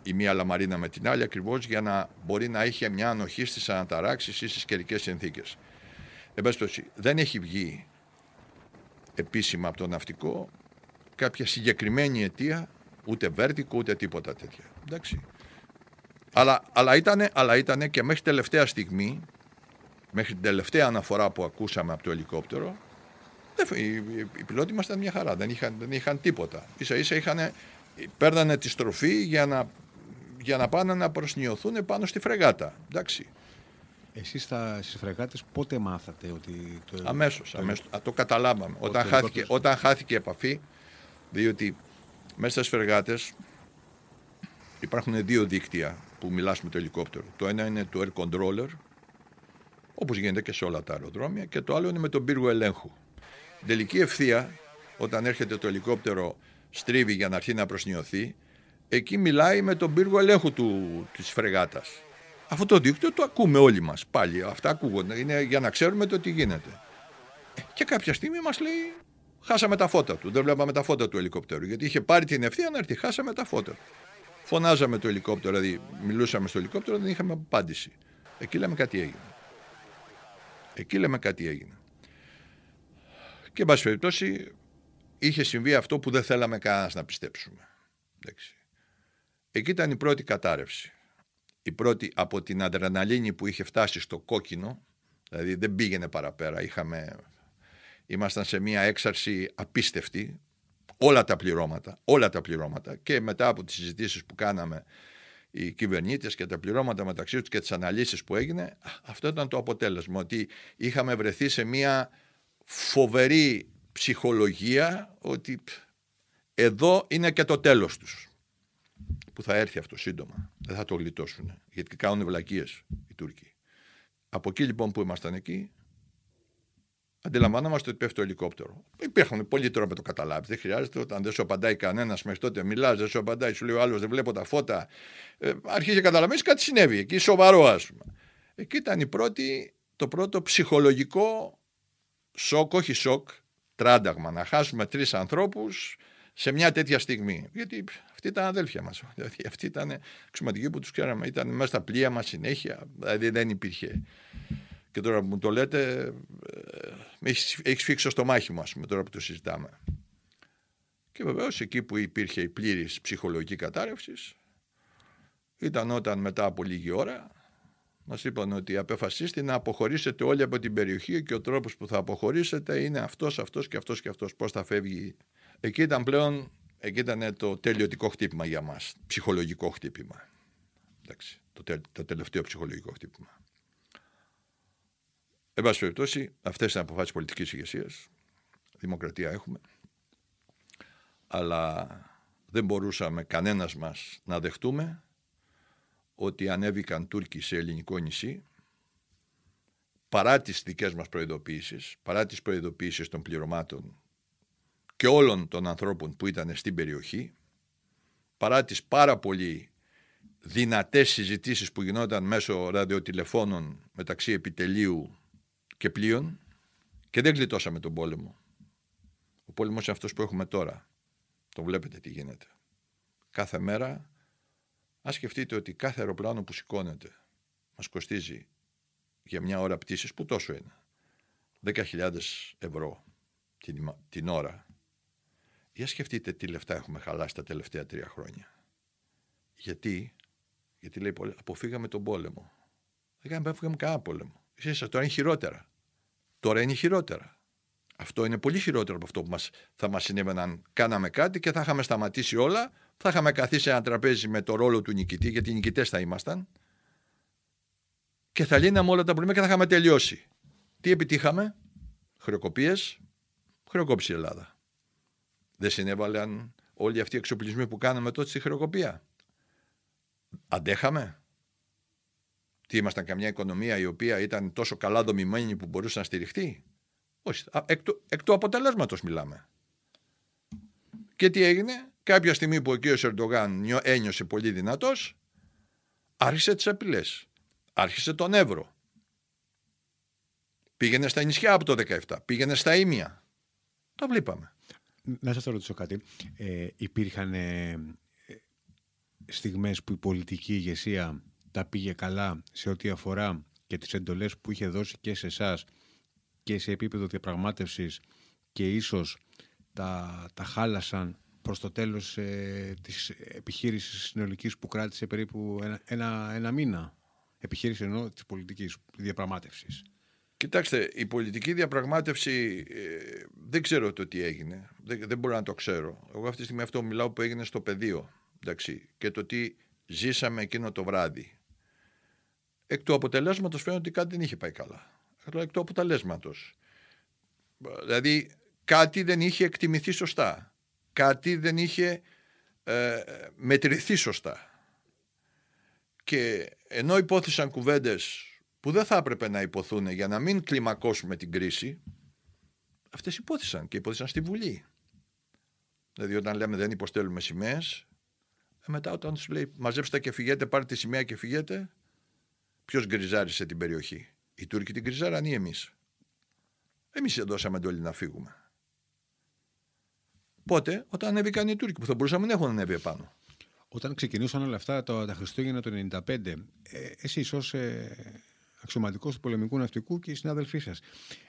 η μία λαμαρίνα με την άλλη ακριβώς για να μπορεί να έχει μια ανοχή στις αναταράξεις ή στις καιρικές συνθήκες. δεν έχει βγει επίσημα από το ναυτικό κάποια συγκεκριμένη αιτία, ούτε βέρτικο ούτε τίποτα τέτοια. Εντάξει. Αλλά, αλλά, ήταν, αλλά ήτανε και μέχρι τελευταία στιγμή, μέχρι την τελευταία αναφορά που ακούσαμε από το ελικόπτερο, οι, οι, οι πιλότοι μας ήταν μια χαρά, δεν είχαν, δεν είχαν τίποτα. Ίσα ίσα είχαν, παίρνανε τη στροφή για να, για να πάνε να προσνιωθούν πάνω στη φρεγάτα. Εντάξει. Εσείς στα, στις φρεγάτες πότε μάθατε ότι... Το, αμέσως, το, αμέσως. Το, το καταλάβαμε. Όταν, χάθηκε, όταν χάθηκε η επαφή, διότι μέσα στις φρεγάτες υπάρχουν δύο δίκτυα που μιλάς με το ελικόπτερο. Το ένα είναι το air controller, όπως γίνεται και σε όλα τα αεροδρόμια, και το άλλο είναι με τον πύργο ελέγχου. τελική ευθεία, όταν έρχεται το ελικόπτερο στρίβει για να αρχίσει να προσνιωθεί, εκεί μιλάει με τον πύργο ελέγχου του, της φρεγάτας. Αυτό το δίκτυο το ακούμε όλοι μας πάλι. Αυτά ακούγονται. Είναι για να ξέρουμε το τι γίνεται. Και κάποια στιγμή μας λέει χάσαμε τα φώτα του. Δεν βλέπαμε τα φώτα του ελικόπτερου. Γιατί είχε πάρει την ευθεία να έρθει. Χάσαμε τα φώτα του. Φωνάζαμε το ελικόπτερο, δηλαδή μιλούσαμε στο ελικόπτερο, δεν είχαμε απάντηση. Εκεί λέμε κάτι έγινε. Εκεί λέμε κάτι έγινε. Και εν πάση περιπτώσει είχε συμβεί αυτό που δεν θέλαμε κανένας να πιστέψουμε. Εντάξει. Εκεί ήταν η πρώτη κατάρρευση. Η πρώτη από την αδρεναλίνη που είχε φτάσει στο κόκκινο, δηλαδή δεν πήγαινε παραπέρα, είχαμε, ήμασταν σε μια έξαρση απίστευτη, όλα τα πληρώματα, όλα τα πληρώματα και μετά από τις συζητήσεις που κάναμε οι κυβερνήτες και τα πληρώματα μεταξύ τους και τις αναλύσεις που έγινε, αυτό ήταν το αποτέλεσμα, ότι είχαμε βρεθεί σε μια φοβερή ψυχολογία ότι εδώ είναι και το τέλος τους που θα έρθει αυτό σύντομα. Δεν θα το γλιτώσουν γιατί κάνουν βλακίες οι Τούρκοι. Από εκεί λοιπόν που ήμασταν εκεί αντιλαμβάνομαστε ότι πέφτει το ελικόπτερο. Υπάρχουν πολλοί τρόποι να το καταλάβεις. Δεν χρειάζεται όταν δεν σου απαντάει κανένας μέχρι τότε. Μιλάς, δεν σου απαντάει, σου λέει ο άλλος δεν βλέπω τα φώτα. Ε, αρχίζει να καταλαβαίνεις κάτι συνέβη. Εκεί σοβαρό, ας πούμε. Εκεί ήταν η πρώτη, το πρώτο ψυχολογικό σοκ, όχι σοκ, τράνταγμα. Να χάσουμε τρεις ανθρώπους σε μια τέτοια στιγμή. Γιατί αυτοί ήταν αδέλφια μας. [laughs] Δηλαδή, αυτοί ήταν αξιωματικοί που τους ξέραμε. Ήταν μέσα στα πλοία μας συνέχεια. Δηλαδή δεν υπήρχε και τώρα που μου το λέτε, ε, έχεις έχεις φίξει στο μάχη μου, πούμε, τώρα που το συζητάμε. Και βεβαίως εκεί που υπήρχε η πλήρης ψυχολογική κατάρρευση, ήταν όταν μετά από λίγη ώρα μας είπαν ότι απεφασίστε να αποχωρήσετε όλοι από την περιοχή και ο τρόπος που θα αποχωρήσετε είναι αυτός, αυτός και αυτός και αυτός. Πώς θα φεύγει. Εκεί ήταν πλέον εκεί ήταν το τελειωτικό χτύπημα για μας. Ψυχολογικό χτύπημα. Εντάξει, το, το τελευταίο ψυχολογικό χτύπημα. Εν πάση περιπτώσει, αυτές είναι αποφάσεις πολιτικής ηγεσίας. Δημοκρατία έχουμε. Αλλά δεν μπορούσαμε κανένας μας να δεχτούμε ότι ανέβηκαν Τούρκοι σε ελληνικό νησί παρά τις δικές μας προειδοποίησεις, παρά τις προειδοποίησεις των πληρωμάτων και όλων των ανθρώπων που ήταν στην περιοχή, παρά τις πάρα πολύ δυνατές συζητήσεις που γινόταν μέσω ραδιοτηλεφώνων μεταξύ επιτελείου και πλοίων και δεν γλιτώσαμε τον πόλεμο. Ο πόλεμος είναι αυτός που έχουμε τώρα. Το βλέπετε τι γίνεται. Κάθε μέρα, ας σκεφτείτε ότι κάθε αεροπλάνο που σηκώνεται μας κοστίζει για μια ώρα πτήσης, που τόσο είναι, 10.000 ευρώ την, την ώρα. Για σκεφτείτε τι λεφτά έχουμε χαλάσει τα τελευταία τρία χρόνια. Γιατί, γιατί λέει αποφύγαμε τον πόλεμο. Δεν αποφύγαμε κανένα πόλεμο. Εσείς τώρα είναι χειρότερα. Τώρα είναι χειρότερα. Αυτό είναι πολύ χειρότερο από αυτό που μας, θα μας συνέβαινε αν κάναμε κάτι και θα είχαμε σταματήσει όλα, θα είχαμε καθίσει σε ένα τραπέζι με το ρόλο του νικητή, γιατί νικητές θα ήμασταν, και θα λύναμε όλα τα προβλήματα και θα είχαμε τελειώσει. Τι επιτύχαμε, χρεοκοπίες, χρεοκόψει η Ελλάδα. Δεν συνέβαλαν όλοι αυτοί οι εξοπλισμοί που κάναμε τότε στη χρεοκοπία. Αντέχαμε. Τι ήμασταν καμιά οικονομία η οποία ήταν τόσο καλά δομημένη που μπορούσε να στηριχτεί. Όχι, εκ του, εκ του αποτελέσματος μιλάμε. Και τι έγινε, κάποια στιγμή που ο κ. Ερντογάν ένιωσε πολύ δυνατός, άρχισε τις απειλές. Άρχισε τον Εύρο. Πήγαινε στα νησιά από το 17, πήγαινε στα Ήμια. Τα βλέπαμε. Να σας ρωτήσω κάτι. Ε, υπήρχαν ε, στιγμές που η πολιτική ηγεσία τα πήγε καλά σε ό,τι αφορά και τις εντολές που είχε δώσει και σε εσάς και σε επίπεδο διαπραγμάτευσης και ίσως τα, τα χάλασαν προς το τέλος ε, της επιχείρησης συνολικής που κράτησε περίπου ένα, ένα, ένα μήνα. Επιχείρηση ενώ της πολιτικής διαπραγμάτευσης. Κοιτάξτε, η πολιτική διαπραγμάτευση ε, δεν ξέρω το τι έγινε. Δεν, δεν μπορώ να το ξέρω. Εγώ αυτή τη στιγμή αυτό μιλάω που έγινε στο πεδίο. Εντάξει, και το τι ζήσαμε εκείνο το βράδυ. Εκ του αποτελέσματος φαίνεται ότι κάτι δεν είχε πάει καλά. Εκ του αποτελέσματος. Δηλαδή κάτι δεν είχε εκτιμηθεί σωστά. Κάτι δεν είχε ε, μετρηθεί σωστά. Και ενώ υπόθεσαν κουβέντες που δεν θα έπρεπε να υποθούν για να μην κλιμακώσουμε την κρίση, αυτές υπόθεσαν και υπόθεσαν στη Βουλή. Δηλαδή όταν λέμε δεν υποστέλουμε σημαίες, ε, μετά όταν τους λέει μαζέψτε και φυγέτε, πάρτε τη σημαία και φυγέτε, ποιος γκριζάρισε την περιοχή; Οι Τούρκοι την γκριζάραν ή εμείς; Εμείς δώσαμε εντολή να φύγουμε. Πότε, όταν ανέβηκαν οι Τούρκοι που θα μπορούσαμε να έχουν ανέβει επάνω. Όταν ξεκινούσαν όλα αυτά το, τα Χριστούγεννα του 1995, ε, εσείς ως ε, αξιωματικός του πολεμικού ναυτικού και οι συνάδελφοί σας,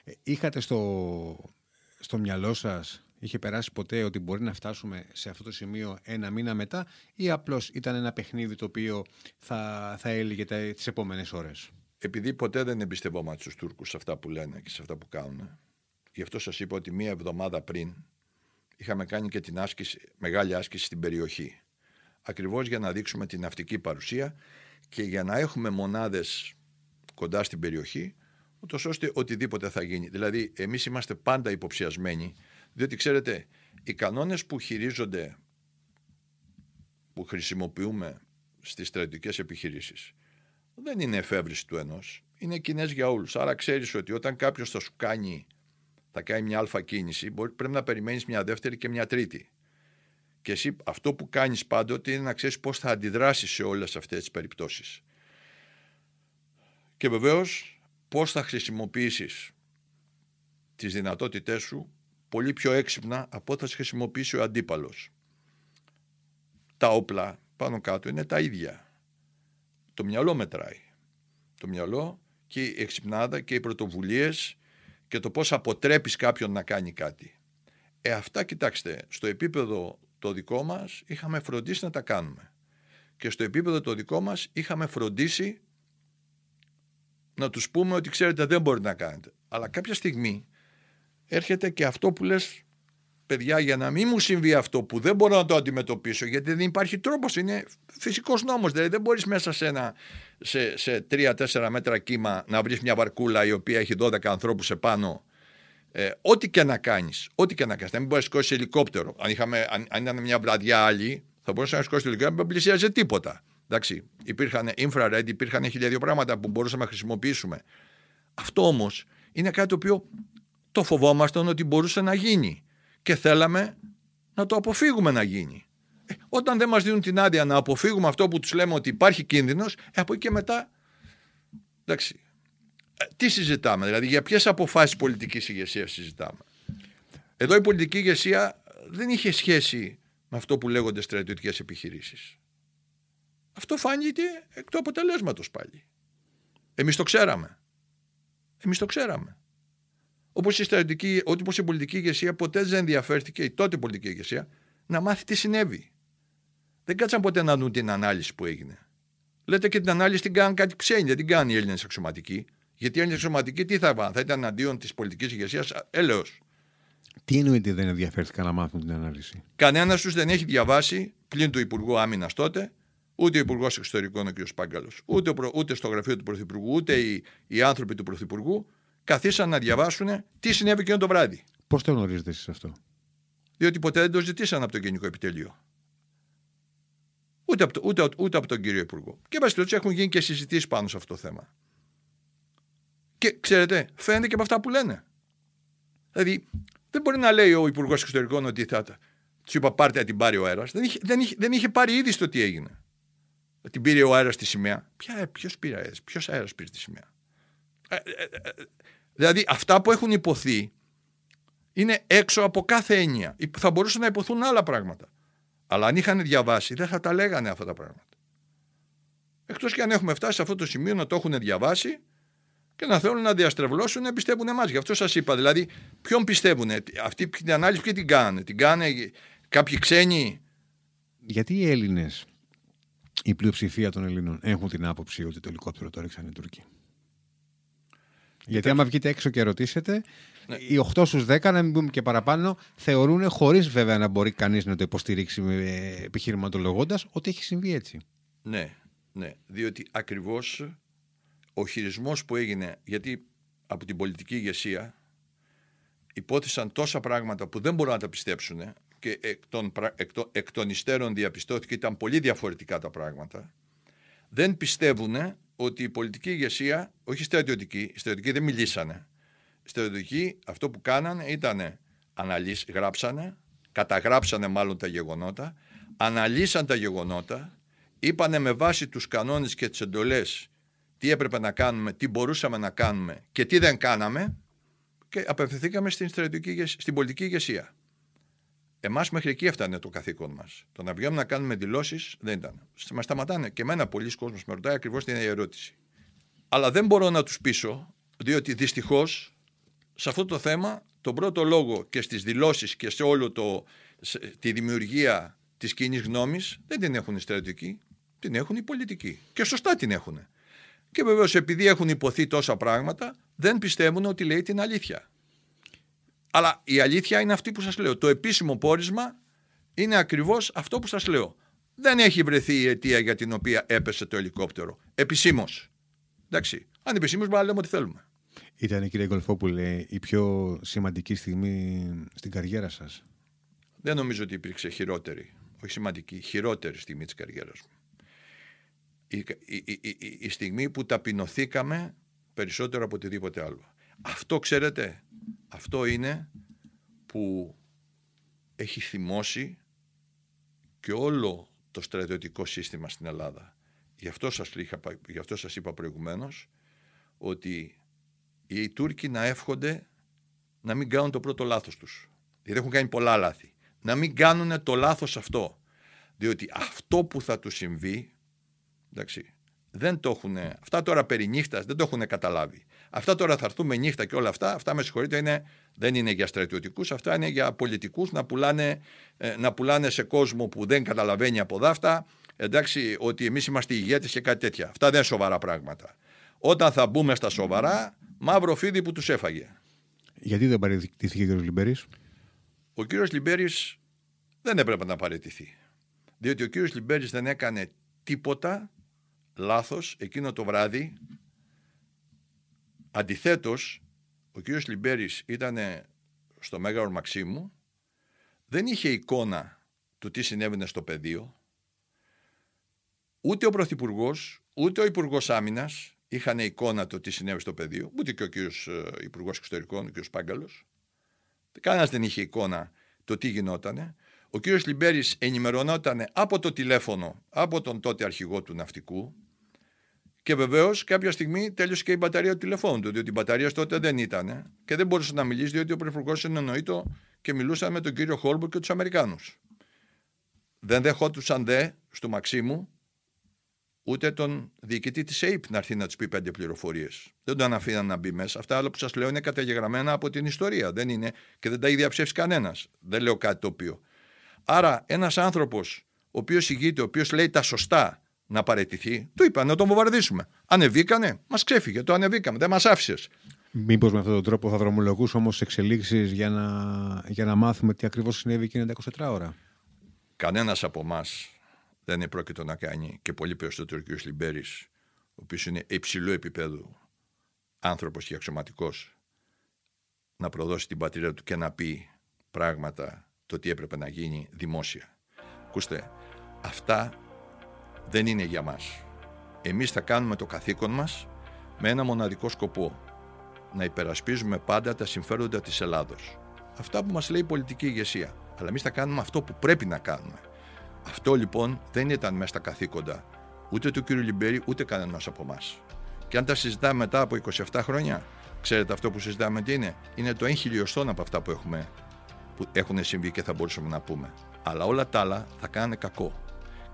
ε, είχατε στο, στο μυαλό σας, είχε περάσει ποτέ ότι μπορεί να φτάσουμε σε αυτό το σημείο ένα μήνα μετά ή απλώς ήταν ένα παιχνίδι το οποίο θα, θα έλυγε τις επόμενες ώρες; Επειδή ποτέ δεν εμπιστευόμαστε στους Τούρκους σε αυτά που λένε και σε αυτά που κάνουν, γι' αυτό σας είπα ότι μία εβδομάδα πριν είχαμε κάνει και την άσκηση, μεγάλη άσκηση στην περιοχή. Ακριβώς για να δείξουμε την ναυτική παρουσία και για να έχουμε μονάδες κοντά στην περιοχή, ούτως ώστε οτιδήποτε θα γίνει. Δηλαδή, εμείς είμαστε πάντα υποψιασμένοι, διότι ξέρετε, οι κανόνες που χειρίζονται, που χρησιμοποιούμε στις στρατιωτικές επιχειρήσεις, δεν είναι εφεύρεση του ενός, είναι κοινές για όλους. Άρα ξέρεις ότι όταν κάποιος θα σου κάνει θα κάνει μια αλφα κίνηση, πρέπει να περιμένεις μια δεύτερη και μια τρίτη. Και εσύ αυτό που κάνεις πάντοτε είναι να ξέρεις πώς θα αντιδράσεις σε όλες αυτές τις περιπτώσεις. Και βεβαίως πώς θα χρησιμοποιήσεις τις δυνατότητές σου πολύ πιο έξυπνα από ό,τι θα χρησιμοποιήσει ο αντίπαλος. Τα όπλα πάνω κάτω είναι τα ίδια. Το μυαλό μετράει. Το μυαλό και η εξυπνάδα και οι πρωτοβουλίες και το πώς αποτρέπεις κάποιον να κάνει κάτι. Ε, αυτά κοιτάξτε, στο επίπεδο το δικό μας είχαμε φροντίσει να τα κάνουμε. Και στο επίπεδο το δικό μας είχαμε φροντίσει να τους πούμε ότι ξέρετε δεν μπορείτε να κάνετε. Αλλά κάποια στιγμή έρχεται και αυτό που λες παιδιά για να μην μου συμβεί αυτό που δεν μπορώ να το αντιμετωπίσω γιατί δεν υπάρχει τρόπος, είναι φυσικός νόμος δηλαδή δεν μπορείς μέσα σε, ένα, σε, σε 3-4 μέτρα κύμα να βρεις μια βαρκούλα η οποία έχει 12 ανθρώπους επάνω ε, ό,τι και να κάνεις, ό,τι και να κάνεις, να μην μπορείς να σηκώσεις ελικόπτερο. Αν, είχαμε, αν, αν ήταν μια βραδιά άλλη θα μπορούσες να σηκώσεις ελικόπτερο, δεν πλησίαζε τίποτα. Εντάξει, υπήρχαν infrared, υπήρχαν χιλιάδιο πράγματα που μπορούσαμε να χρησιμοποιήσουμε. Αυτό όμως είναι κάτι το οποίο το φοβόμασταν ότι μπορούσε να γίνει και θέλαμε να το αποφύγουμε να γίνει. Ε, όταν δεν μας δίνουν την άδεια να αποφύγουμε αυτό που τους λέμε ότι υπάρχει κίνδυνος, ε, από εκεί και μετά, εντάξει, ε, τι συζητάμε, δηλαδή για ποιες αποφάσεις πολιτικής ηγεσίας συζητάμε; Εδώ η πολιτική ηγεσία δεν είχε σχέση με αυτό που λέγονται στρατιωτικές επιχειρήσεις. Αυτό φάνηκε εκ του αποτελέσματος πάλι. Εμείς το ξέραμε. Εμείς το ξέραμε. Όπως η, στρατιωτική, όπως η πολιτική ηγεσία ποτέ δεν ενδιαφέρθηκε, η τότε πολιτική ηγεσία, να μάθει τι συνέβη. Δεν κάτσαν ποτέ να δουν την ανάλυση που έγινε. Λέτε και την ανάλυση την κάνουν κάτι ξένοι, δεν την κάνουν οι Έλληνες αξιωματικοί. Γιατί οι Έλληνες αξιωματικοί τι θα πάνε, θα ήταν αντίον της πολιτικής ηγεσίας, έλεος. Τι εννοείται δεν ενδιαφέρθηκαν να μάθουν την ανάλυση; Κανένας τους δεν έχει διαβάσει, πλην του Υπουργού Άμυνας τότε, ούτε ο Υπουργός Εξωτερικών ο κ. Πάγκαλος, ούτε, ούτε στο γραφείο του Πρωθυπουργού, ούτε οι, οι άνθρωποι του Πρωθυπουργού, καθίσαν να διαβάσουν τι συνέβη εκείνο το βράδυ. Πώς το γνωρίζετε εσείς αυτό, Διότι ποτέ δεν το ζητήσαν από το Γενικό Επιτελείο. Ούτε από, το, ούτε, ούτε από τον κύριο Υπουργό. Και εν έχουν γίνει και συζητήσεις πάνω σε αυτό το θέμα. Και ξέρετε, φαίνεται και από αυτά που λένε. Δηλαδή, δεν μπορεί να λέει ο Υπουργός Εξωτερικών ότι θα. Του είπα πάρτε να την πάρει ο αέρας. Δεν είχε, δεν, είχε, δεν είχε πάρει ήδη στο τι έγινε. Την πήρε ο αέρας στη σημαία. Ποιος πήρε αέρας, ποιος αέρας πήρε τη σημαία; Ε, ε, ε, δηλαδή, αυτά που έχουν υποθεί είναι έξω από κάθε έννοια. Θα μπορούσαν να υποθούν άλλα πράγματα. Αλλά αν είχαν διαβάσει, δεν θα τα λέγανε αυτά τα πράγματα. Εκτός και αν έχουμε φτάσει σε αυτό το σημείο να το έχουν διαβάσει και να θέλουν να διαστρεβλώσουν να πιστεύουν εμάς. Γι' αυτό σας είπα. Δηλαδή, ποιον πιστεύουν, αυτή την ανάλυση ποιοι την κάνανε. Την κάνανε κάποιοι ξένοι; Γιατί οι Έλληνες, η πλειοψηφία των Ελλήνων, έχουν την άποψη ότι το ελικόπτερο το έριξαν οι Τούρκοι; Γιατί άμα βγείτε έξω και ρωτήσετε, ναι. οι 8 στους 10, να μην πούμε και παραπάνω, θεωρούν, χωρίς βέβαια να μπορεί κανείς να το υποστηρίξει επιχειρηματολογώντας, ότι έχει συμβεί έτσι. Ναι, ναι. Διότι ακριβώς ο χειρισμός που έγινε, γιατί από την πολιτική ηγεσία υπόθεσαν τόσα πράγματα που δεν μπορούν να τα πιστέψουν και εκ των, εκ, των, εκ των υστέρων διαπιστώθηκε ήταν πολύ διαφορετικά τα πράγματα. Δεν πιστεύουν ότι η πολιτική ηγεσία, όχι στρατιωτική, οι στρατιωτικοί δεν μιλήσανε. Οι στρατιωτικοί αυτό που κάνανε ήταν αναλύσει, γράψανε, καταγράψανε μάλλον τα γεγονότα, αναλύσαν τα γεγονότα, είπανε με βάση τους κανόνες και τις εντολές τι έπρεπε να κάνουμε, τι μπορούσαμε να κάνουμε και τι δεν κάναμε και απευθυνθήκαμε στην, στην πολιτική ηγεσία. Εμάς μέχρι εκεί έφτανε το καθήκον μας. Το να βγαίνουμε να κάνουμε δηλώσεις δεν ήταν. Μας σταματάνε. Και εμένα πολλοί κόσμοι με ρωτάει ακριβώς την ίδια ερώτηση. Αλλά δεν μπορώ να τους πείσω, διότι δυστυχώς σε αυτό το θέμα, τον πρώτο λόγο και στις δηλώσεις και σε όλο το, τη δημιουργία της κοινή γνώμης δεν την έχουν οι στρατιωτικοί, την έχουν οι πολιτικοί. Και σωστά την έχουν. Και βεβαίως επειδή έχουν υποθεί τόσα πράγματα, δεν πιστεύουν ότι λέει την αλήθεια. Αλλά η αλήθεια είναι αυτή που σας λέω. Το επίσημο πόρισμα είναι ακριβώς αυτό που σας λέω. Δεν έχει βρεθεί η αιτία για την οποία έπεσε το ελικόπτερο. Επισήμως. Εντάξει. Αν επισήμως, μπορούμε να λέμε ό,τι θέλουμε. Ήταν, κύριε Γκολφόπουλε, η πιο σημαντική στιγμή στην καριέρα σας; Δεν νομίζω ότι υπήρξε χειρότερη. Όχι σημαντική, χειρότερη στιγμή της καριέρας μου η, η, η, η στιγμή που ταπεινωθήκαμε περισσότερο από οτιδήποτε άλλο. Αυτό ξέρετε, αυτό είναι που έχει θυμώσει και όλο το στρατιωτικό σύστημα στην Ελλάδα. Γι' αυτό σας, είχα, γι αυτό σας είπα προηγουμένως ότι οι Τούρκοι να εύχονται να μην κάνουν το πρώτο λάθος τους. Γιατί έχουν κάνει πολλά λάθη. Να μην κάνουν το λάθος αυτό. Διότι αυτό που θα τους συμβεί Εντάξει. Δεν το έχουν, αυτά τώρα περί νύχτας δεν το έχουν καταλάβει. Αυτά τώρα θα έρθουμε νύχτα και όλα αυτά, αυτά με συγχωρείτε είναι, δεν είναι για στρατιωτικούς, αυτά είναι για πολιτικούς να πουλάνε, ε, να πουλάνε σε κόσμο που δεν καταλαβαίνει από δάφτα εντάξει, ότι εμείς είμαστε ηγέτες και κάτι τέτοια. Αυτά δεν είναι σοβαρά πράγματα. Όταν θα μπούμε στα σοβαρά, μαύρο φίδι που τους έφαγε. Γιατί δεν παραιτήθηκε ο κύριος Λιμπέρης; Ο κύριος Λιμπέρης δεν έπρεπε να παραιτηθεί. Διότι ο κύριος Λιμπέρης δεν έκανε τίποτα λάθος εκείνο το βράδυ. Αντιθέτως, ο κύριος Λιμπέρης ήταν στο Μέγαρο Μαξίμου, δεν είχε εικόνα του τι συνέβαινε στο πεδίο, ούτε ο Πρωθυπουργός, ούτε ο Υπουργός Άμυνας είχαν εικόνα του τι συνέβη στο πεδίο, ούτε και ο κύριος ε, Υπουργός Εξωτερικών, ο κύριος Πάγκαλος. Κανένας δεν είχε εικόνα το τι γινότανε. Ο κύριος Λιμπέρης ενημερωνόταν από το τηλέφωνο, από τον τότε αρχηγό του ναυτικού, και βεβαίως κάποια στιγμή τέλειωσε και η μπαταρία του τηλεφώνου του, διότι η μπαταρία τότε δεν ήταν και δεν μπορούσε να μιλήσει, διότι ο Πρωθυπουργός εννοείται και μιλούσαν με τον κύριο Χόλμπουρ και τους Αμερικάνους. Δεν δεχόντουσαν δε στο Μαξίμου ούτε τον διοικητή της ΑΕΠ να έρθει να τους πει πέντε πληροφορίες. Δεν τον αφήναν να μπει μέσα. Αυτά όλα που σας λέω είναι καταγεγραμμένα από την ιστορία. Δεν είναι και δεν τα έχει διαψεύσει κανένας. Δεν λέω κάτι το οποίο. Άρα, ένας άνθρωπος ο οποίος ηγείται, ο οποίος λέει τα σωστά, να παραιτηθεί, του είπα να τον βομβαρδίσουμε. Ανεβήκανε, μας ξέφυγε, το ανεβήκαμε, δεν μας άφησες. Μήπως με αυτόν τον τρόπο θα δρομολογούσε όμως εξελίξεις για να, για να μάθουμε τι ακριβώς συνέβη εκείνη τα 24 ώρα. Κανένας από εμάς δεν είναι πρόκειτο να κάνει και πολύ περισσότερο ο κ. Λιμπέρης, ο οποίος είναι υψηλού επίπεδου άνθρωπος και αξιωματικός, να προδώσει την πατρίδα του και να πει πράγματα το τι έπρεπε να γίνει δημόσια. Ακούστε, αυτά δεν είναι για μας. Εμείς θα κάνουμε το καθήκον μας με ένα μοναδικό σκοπό. Να υπερασπίζουμε πάντα τα συμφέροντα της Ελλάδος. Αυτά που μας λέει η πολιτική ηγεσία. Αλλά εμείς θα κάνουμε αυτό που πρέπει να κάνουμε. Αυτό λοιπόν δεν ήταν μέσα στα καθήκοντα ούτε του κύριου Λιμπέρη ούτε κανένας από εμά. Και αν τα συζητάμε μετά από 27 χρόνια, ξέρετε αυτό που συζητάμε τι είναι; Είναι το έγχυλιοστόν από αυτά που, έχουμε, που έχουν συμβεί και θα μπορούσαμε να πούμε. Αλλά όλα τα άλλα θα κάνουν κακό.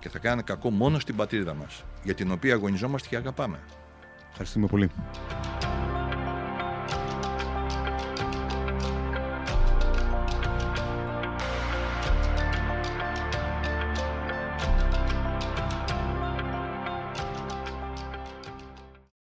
Και θα κάνουν κακό μόνο στην πατρίδα μας, για την οποία αγωνιζόμαστε και αγαπάμε. Ευχαριστούμε πολύ.